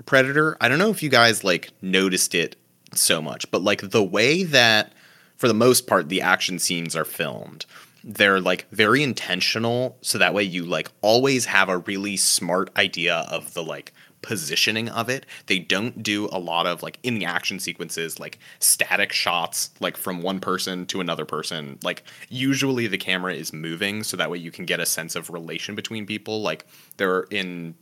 Predator. I don't know if you guys like noticed it so much, but like the way that for the most part the action scenes are filmed, they're like very intentional so that way you like always have a really smart idea of the like positioning of it. They don't do a lot of like in the action sequences like static shots like from one person to another person. Like usually the camera is moving so that way you can get a sense of relation between people. Like they're in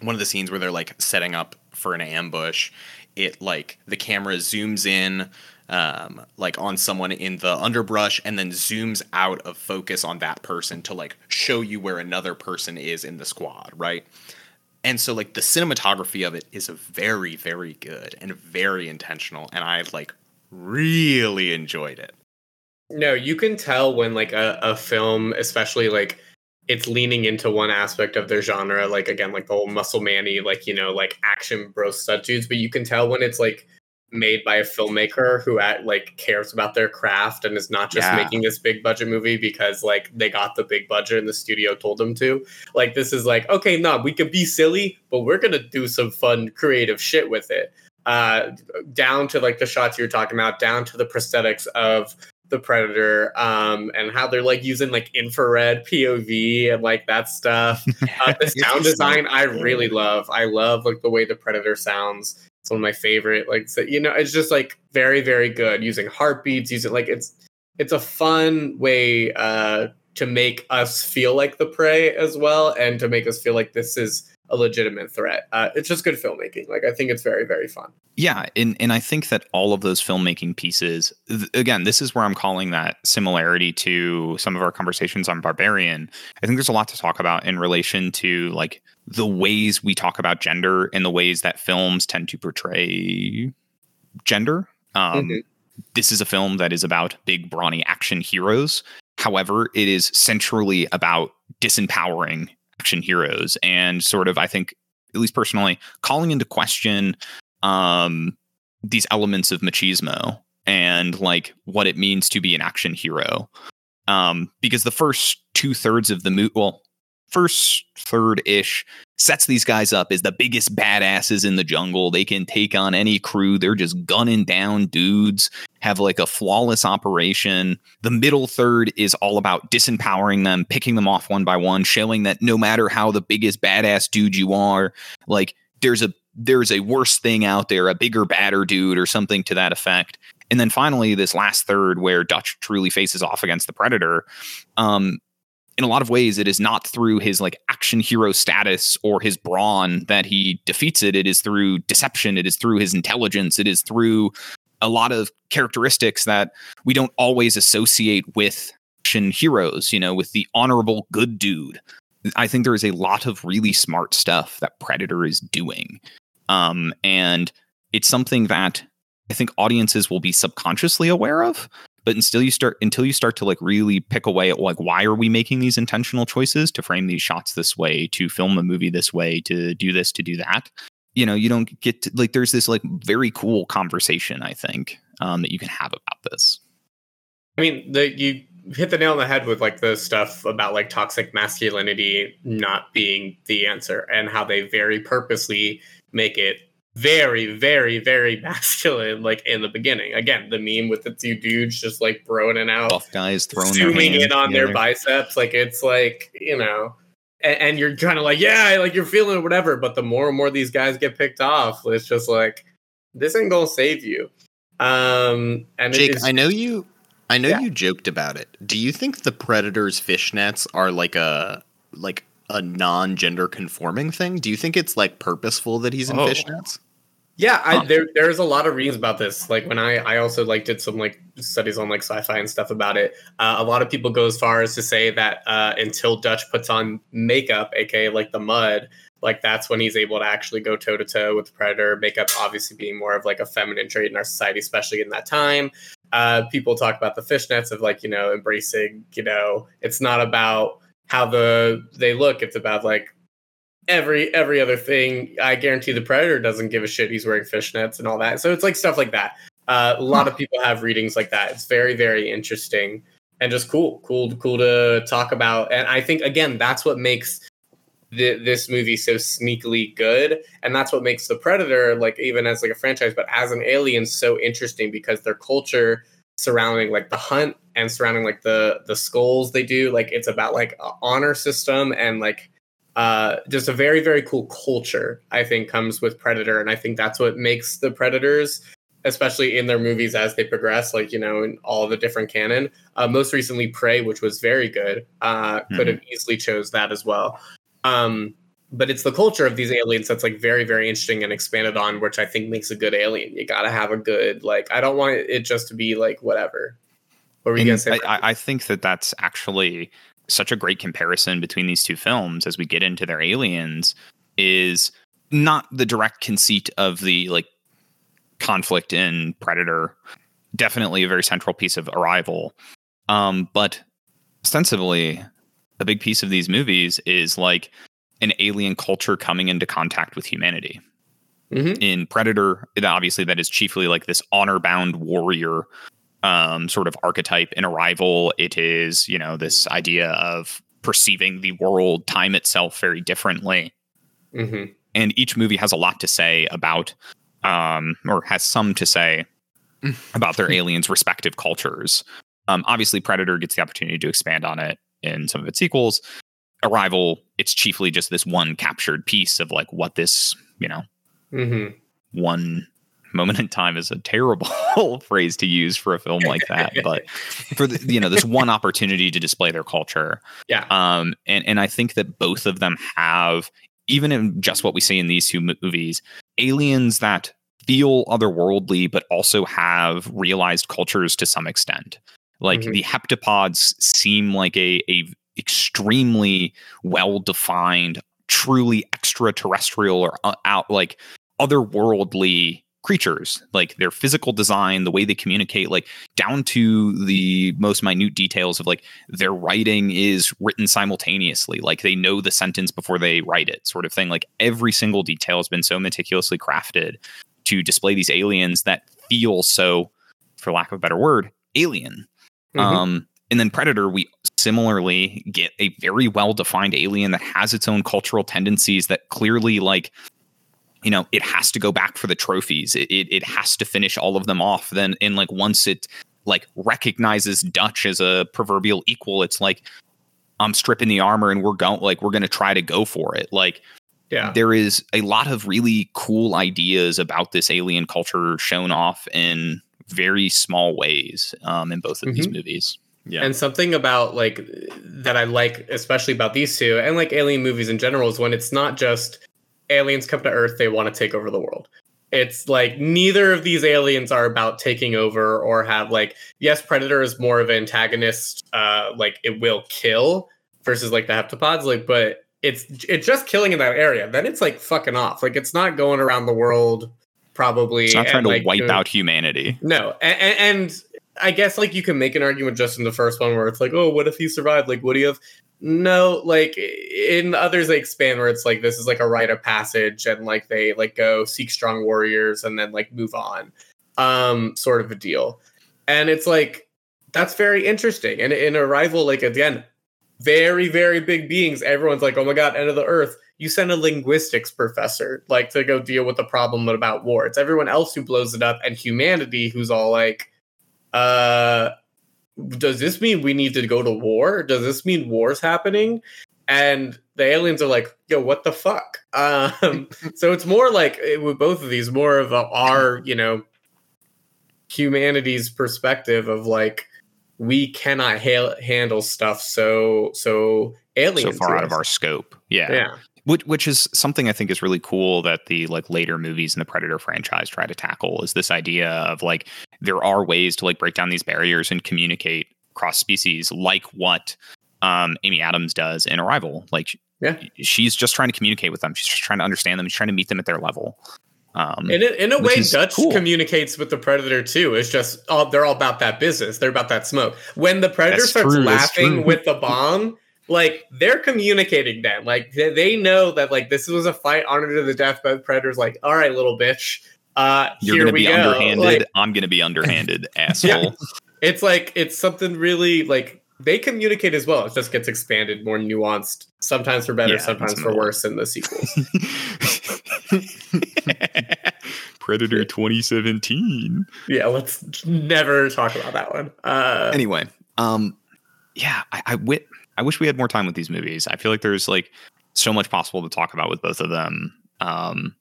one of the scenes where they're like setting up for an ambush, it like the camera zooms in um, like on someone in the underbrush and then zooms out of focus on that person to like show you where another person is in the squad, right? And so like the cinematography of it is a very very good and very intentional and I like really enjoyed it. No, you can tell when like a, a film, especially like it's leaning into one aspect of their genre, like again, like the whole muscle manny, like you know, like action bro dudes. But you can tell when it's like made by a filmmaker who at, like cares about their craft and is not just Yeah. making this big budget movie because like they got the big budget and the studio told them to. Like this is like okay, no, we could be silly, but we're gonna do some fun, creative shit with it. Uh, down to like the shots you're talking about, down to the prosthetics of the predator um and how they're like using like infrared pov and like that stuff. Uh, the sound design i really love. I love like the way the predator sounds. It's one of my favorite like so, you know it's just like very very good. Using heartbeats using like it's it's a fun way uh to make us feel like the prey as well and to make us feel like this is a legitimate threat uh it's just good filmmaking like i think it's very very fun Yeah, and and I think that all of those filmmaking pieces, th- again, this is where I'm calling that similarity to some of our conversations on Barbarian. I think there's a lot to talk about in relation to like the ways we talk about gender and the ways that films tend to portray gender. Um, Mhm. This is a film that is about big, brawny action heroes. However, it is centrally about disempowering action heroes. And sort of, I think, at least personally, calling into question um these elements of machismo and like what it means to be an action hero. Um because the first two thirds of the movie well first third ish sets these guys up as the biggest badasses in the jungle they can take on any crew they're just gunning down dudes have like a flawless operation the middle third is all about disempowering them picking them off one by one showing that no matter how the biggest badass dude you are like there's a there's a worse thing out there, a bigger, badder dude, or something to that effect. And then finally, this last third where Dutch truly faces off against the Predator. Um, in a lot of ways, it is not through his like action hero status or his brawn that he defeats it. It is through deception. It is through his intelligence. It is through a lot of characteristics that we don't always associate with action heroes. You know, with the honorable good dude. I think there is a lot of really smart stuff that Predator is doing. Um, and it's something that I think audiences will be subconsciously aware of. But until you start until you start to like really pick away at like why are we making these intentional choices to frame these shots this way, to film a movie this way, to do this, to do that, you know, you don't get to, like there's this like very cool conversation, I think, um, that you can have about this. I mean, the you hit the nail on the head with like the stuff about like toxic masculinity not being the answer and how they very purposely make it very, very, very masculine, like in the beginning. Again, the meme with the two dudes just like throwing it out, Buff guys throwing zooming in on their biceps. Like it's like, you know, and, and you're kind of like, yeah, like you're feeling it, whatever. But the more and more these guys get picked off, it's just like, this ain't gonna save you. Um, and Jake, is- I know you. I know Yeah. you joked about it. Do you think the Predator's fishnets are like a like a non-gender conforming thing? Do you think it's like purposeful that he's in Oh. fishnets? Yeah, I, there there's a lot of readings about this. Like when I I also like did some like studies on like sci-fi and stuff about it. Uh, a lot of people go as far as to say that uh, until Dutch puts on makeup, aka like the mud, like that's when he's able to actually go toe to toe with the predator. Makeup obviously being more of like a feminine trait in our society, especially in that time. Uh, people talk about the fishnets of like you know embracing. You know, it's not about how the they look; it's about like every every other thing. I guarantee the predator doesn't give a shit. He's wearing fishnets and all that. So it's like stuff like that. Uh, a lot of people have readings like that. It's very very interesting and just cool, cool, cool to talk about. And I think again, that's what makes this movie so sneakily good, and that's what makes the Predator like even as like a franchise, but as an alien so interesting because their culture surrounding like the hunt and surrounding like the the skulls they do like it's about like a honor system and like uh just a very very cool culture i think comes with predator. And i think that's what makes the predators especially in their movies as they progress like you know in all the different canon. Uh most recently prey which was very good uh could have easily chose that as well. Um but it's the culture of these aliens that's like very very interesting and expanded on which i think makes a good alien. You gotta have a good like i don't want it just to be like whatever. What were you And gonna say I, I- I think that that's actually such a great comparison between these two films as we get into their aliens is not the direct conceit of the like conflict in predator definitely a very central piece of arrival um but ostensibly a big piece of these movies is like an alien culture coming into contact with humanity Mhm. in predator obviously that is chiefly like this honor bound warrior um, sort of archetype in Arrival. It is, you know, this idea of perceiving the world, time itself very differently. hmm And each movie has a lot to say about, um, or has some to say about their aliens' respective cultures. Um, obviously, Predator gets the opportunity to expand on it in some of its sequels. Arrival, it's chiefly just this one captured piece of like what this, you know, hmm one moment in time is a terrible phrase to use for a film like that but for the, you know this one opportunity to display their culture Yeah. um and and i think that both of them have even in just what we see in these two movies aliens that feel otherworldly but also have realized cultures to some extent like Mhm. the heptapods seem like a a extremely well defined truly extraterrestrial or uh, out like otherworldly creatures. Like their physical design the way they communicate like down to the most minute details of like their writing is written simultaneously. Like they know the sentence before they write it sort of thing. Like every single detail has been so meticulously crafted to display these aliens that feel so for lack of a better word alien. Mhm. um and then predator we similarly get a very well defined alien that has its own cultural tendencies that clearly like you know it has to go back for the trophies. It, it, it has to finish all of them off. Then and like once it like recognizes dutch as a proverbial equal it's like i'm stripping the armor and we're going like we're gonna try to go for it. Like yeah. there is a lot of really cool ideas about this alien culture shown off in very small ways um, in both of these movies Yeah. And something about like that I like, especially about these two and like alien movies in general, is when it's not just aliens come to Earth, they want to take over the world. It's like neither of these aliens are about taking over or have like yes, Predator is more of an antagonist, uh, like it will kill versus like the heptapods, like but it's it's just killing in that area. Then it's like fucking off. Like it's not going around the world probably. it's not trying and, to like, wipe doing- out humanity no, and, and I guess like you can make an argument just in the first one where it's like, oh, what if he survived? Like, would he have? No, like in others they expand where it's like this is like a rite of passage, and like they like go seek strong warriors and then like move on, um, sort of a deal. And it's like that's very interesting. And in Arrival, like again, very very big beings. Everyone's like, oh my god, end of the earth. You send a linguistics professor like to go deal with the problem about war. It's everyone else who blows it up, and humanity who's all like, uh, does this mean we need to go to war? Does this mean war's happening? And the aliens are like, yo, what the fuck? Um, so it's more like eh, with both of these, more of a, our, you know, humanity's perspective of like, we cannot ha- handle stuff so so alien so far out of our scope. Yeah. yeah which, which is something I think is really cool that the like later movies in the Predator franchise try to tackle is this idea of like there are ways to like break down these barriers and communicate cross species like what um, Amy Adams does in Arrival. Like yeah. she's just trying to communicate with them. She's just trying to understand them. She's trying to meet them at their level. Um, in, a, in a way, Dutch cool. communicates with the predator too. It's just all they're all about that business. They're about that smoke. When the predator That's starts true, laughing with the bomb, like they're communicating that. Like they, they know that like this was a fight honored to the death. But the predator's like, all right, little bitch. Uh, You're gonna we be go. underhanded. Like, I'm gonna be underhanded, asshole. it's like it's something really like they communicate as well. It just gets expanded, more nuanced, sometimes for better, Yeah, sometimes for worse in the sequels. Predator 2017. yeah, let's never talk about that one. Uh, Anyway, um, yeah, I, I I wish we had more time with these movies. I feel like there's like so much possible to talk about with both of them. Um,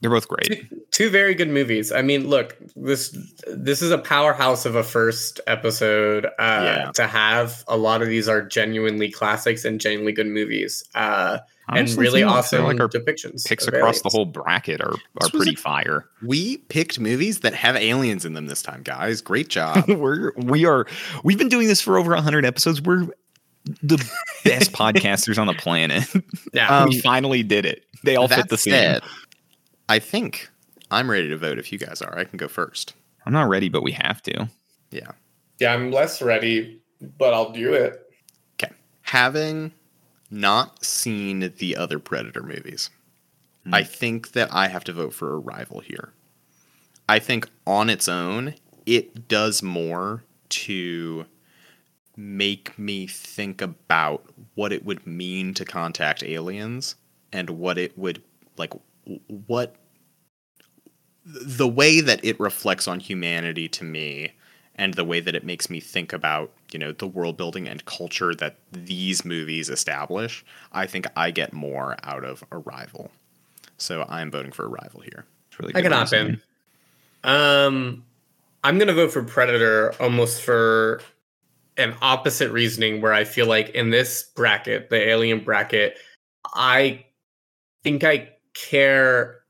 they're both great. two, two very good movies. I mean, look, this this is a powerhouse of a first episode. Uh, Yeah. To have a lot of these are genuinely classics and genuinely good movies, uh, and really too, I feel awesome Like our depictions. picks of across the whole bracket are are pretty a- fire. We picked movies that have aliens in them this time, guys. Great job. we're we are we've been doing this for over 100 episodes we're the best podcasters on the planet Yeah, Um, we finally did it they all fit That the theme said, I think I'm ready to vote if you guys are. I can go first. i'm not ready but we have to Yeah. yeah. I'm less ready, but I'll do it. Okay. Having not seen the other Predator movies, Hmm. I think that I have to vote for Arrival here. I think on its own, it does more to make me think about what it would mean to contact aliens and what it would like w- what the way that it reflects on humanity to me and the way that it makes me think about you know the world building and culture that these movies establish i think i get more out of arrival. So i'm voting for arrival here. It's really I good. can hop in. Um, I'm gonna vote for Predator almost for an opposite reasoning, where I feel like in this bracket, the Alien bracket, I think I care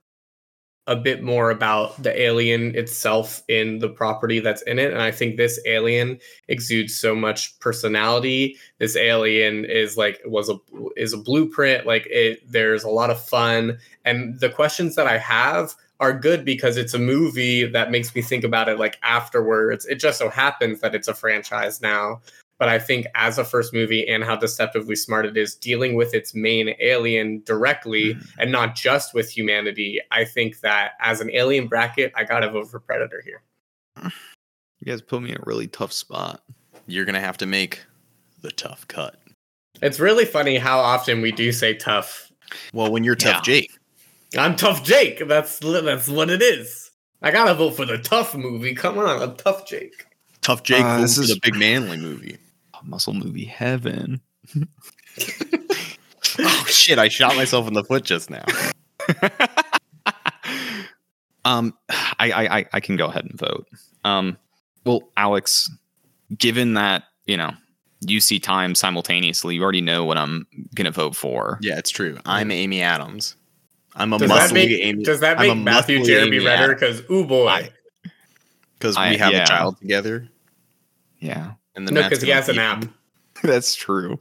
a bit more about the alien itself in the property that's in it. And i think this alien exudes so much personality. This alien is like was a is a blueprint. Like it there's a lot of fun. And the questions that i have are good because it's a movie that makes me think about it like afterwards. It just so happens that it's a franchise now but I think as a first movie and how deceptively smart it is dealing with its main alien directly Mhm. and not just with humanity, I think that as an alien bracket, I gotta vote for Predator here. you guys put me in a really tough spot you're gonna have to make the tough cut It's really funny how often we do say tough. well when you're tough Yeah. jake I'm tough Jake. That's that's what it is. I gotta vote for the tough movie. Come on, I'm tough Jake. tough jake Uh, this is- a big manly movie muscle movie heaven. Oh shit i shot myself in the foot just now. Um I, I i i can go ahead and vote. Um well alex given that you know you see time simultaneously you already know what i'm gonna vote for. Yeah it's true. I'm amy adams. I'm a Does that make amy does that make Matthew Jeremy Amy Renner? Because ooh boy, because I- we have yeah. a child together. Yeah and then no, because he has an app. that's true.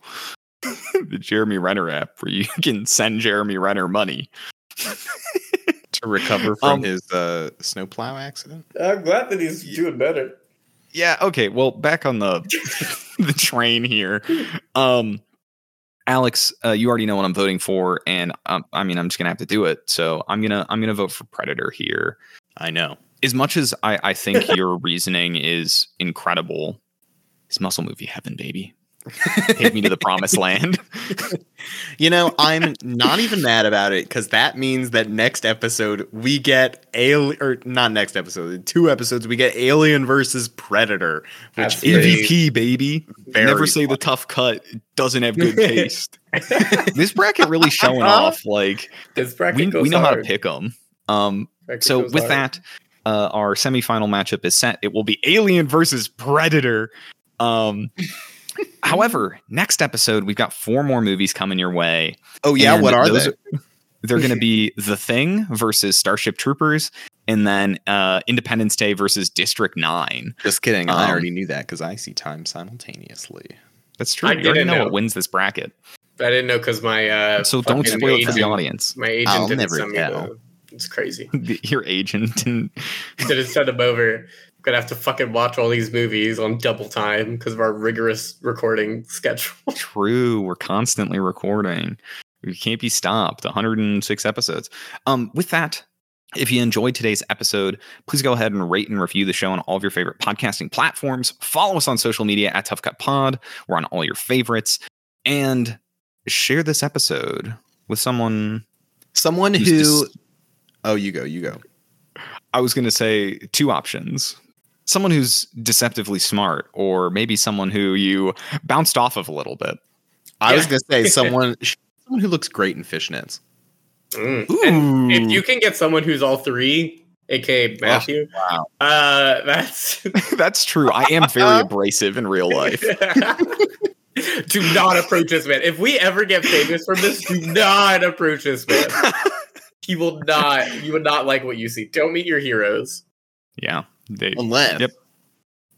The jeremy renner app where you can send jeremy renner money. To recover from Um, his uh, snowplow accident? I'm glad that he's doing better. yeah okay well back on the the train here. Um alex uh, you already know what i'm voting for and um, i mean i'm just gonna have to do it so i'm gonna i'm gonna vote for predator here. I know. As much as i i think your reasoning is incredible it's muscle movie heaven baby Take me to the promised land. You know, I'm not even mad about it because that means that next episode we get alien, or not next episode, two episodes we get Alien versus Predator, which That's pretty- is MVP, baby. Very Never say the tough cut doesn't have good taste. this bracket really showing off. Like This bracket we, goes we know how to pick them. Um, so with hard. that, uh, our semifinal matchup is set. It will be Alien versus Predator. Um, however, next episode we've got four more movies coming your way. oh yeah, what are those they? They're going to be The Thing versus Starship Troopers, and then uh, Independence Day versus District Nine. Just kidding, I Um, already knew that because I see time simultaneously. That's true. I You already didn't know, know. what wins this bracket, I didn't know because my uh, so don't fucking spoil it for the audience. My agent I'll didn't never send me tell. the. It's crazy. Your agent and didn't send them over. I'm gonna have to fucking watch all these movies on double time because of our rigorous recording schedule. True. We're constantly recording. We can't be stopped. 106 episodes. Um, with that, if you enjoyed today's episode, please go ahead and rate and review the show on all of your favorite podcasting platforms. Follow us on social media at Tough Cut Pod. We're on all your favorites. And share this episode with someone. Someone who. dis- oh, you go, you go. I was going to say two options. Someone who's deceptively smart, or maybe someone who you bounced off of a little bit. I was gonna say someone, someone who looks great in fishnets. Mm. And if you can get someone who's all three, aka Matthew, wow. uh, that's That's true. I am very abrasive in real life. do not approach this man. If we ever get famous from this, do not approach this man. He will not. You would not like what you see. Don't meet your heroes. Yeah. They, Unless yep.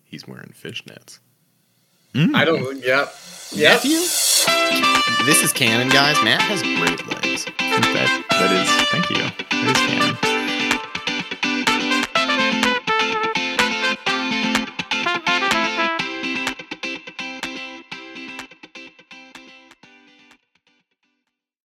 he's wearing fishnets. Mm. I don't. Yep. Yep. Matthew? This is canon, guys. Matt has great legs. That that is. Thank you.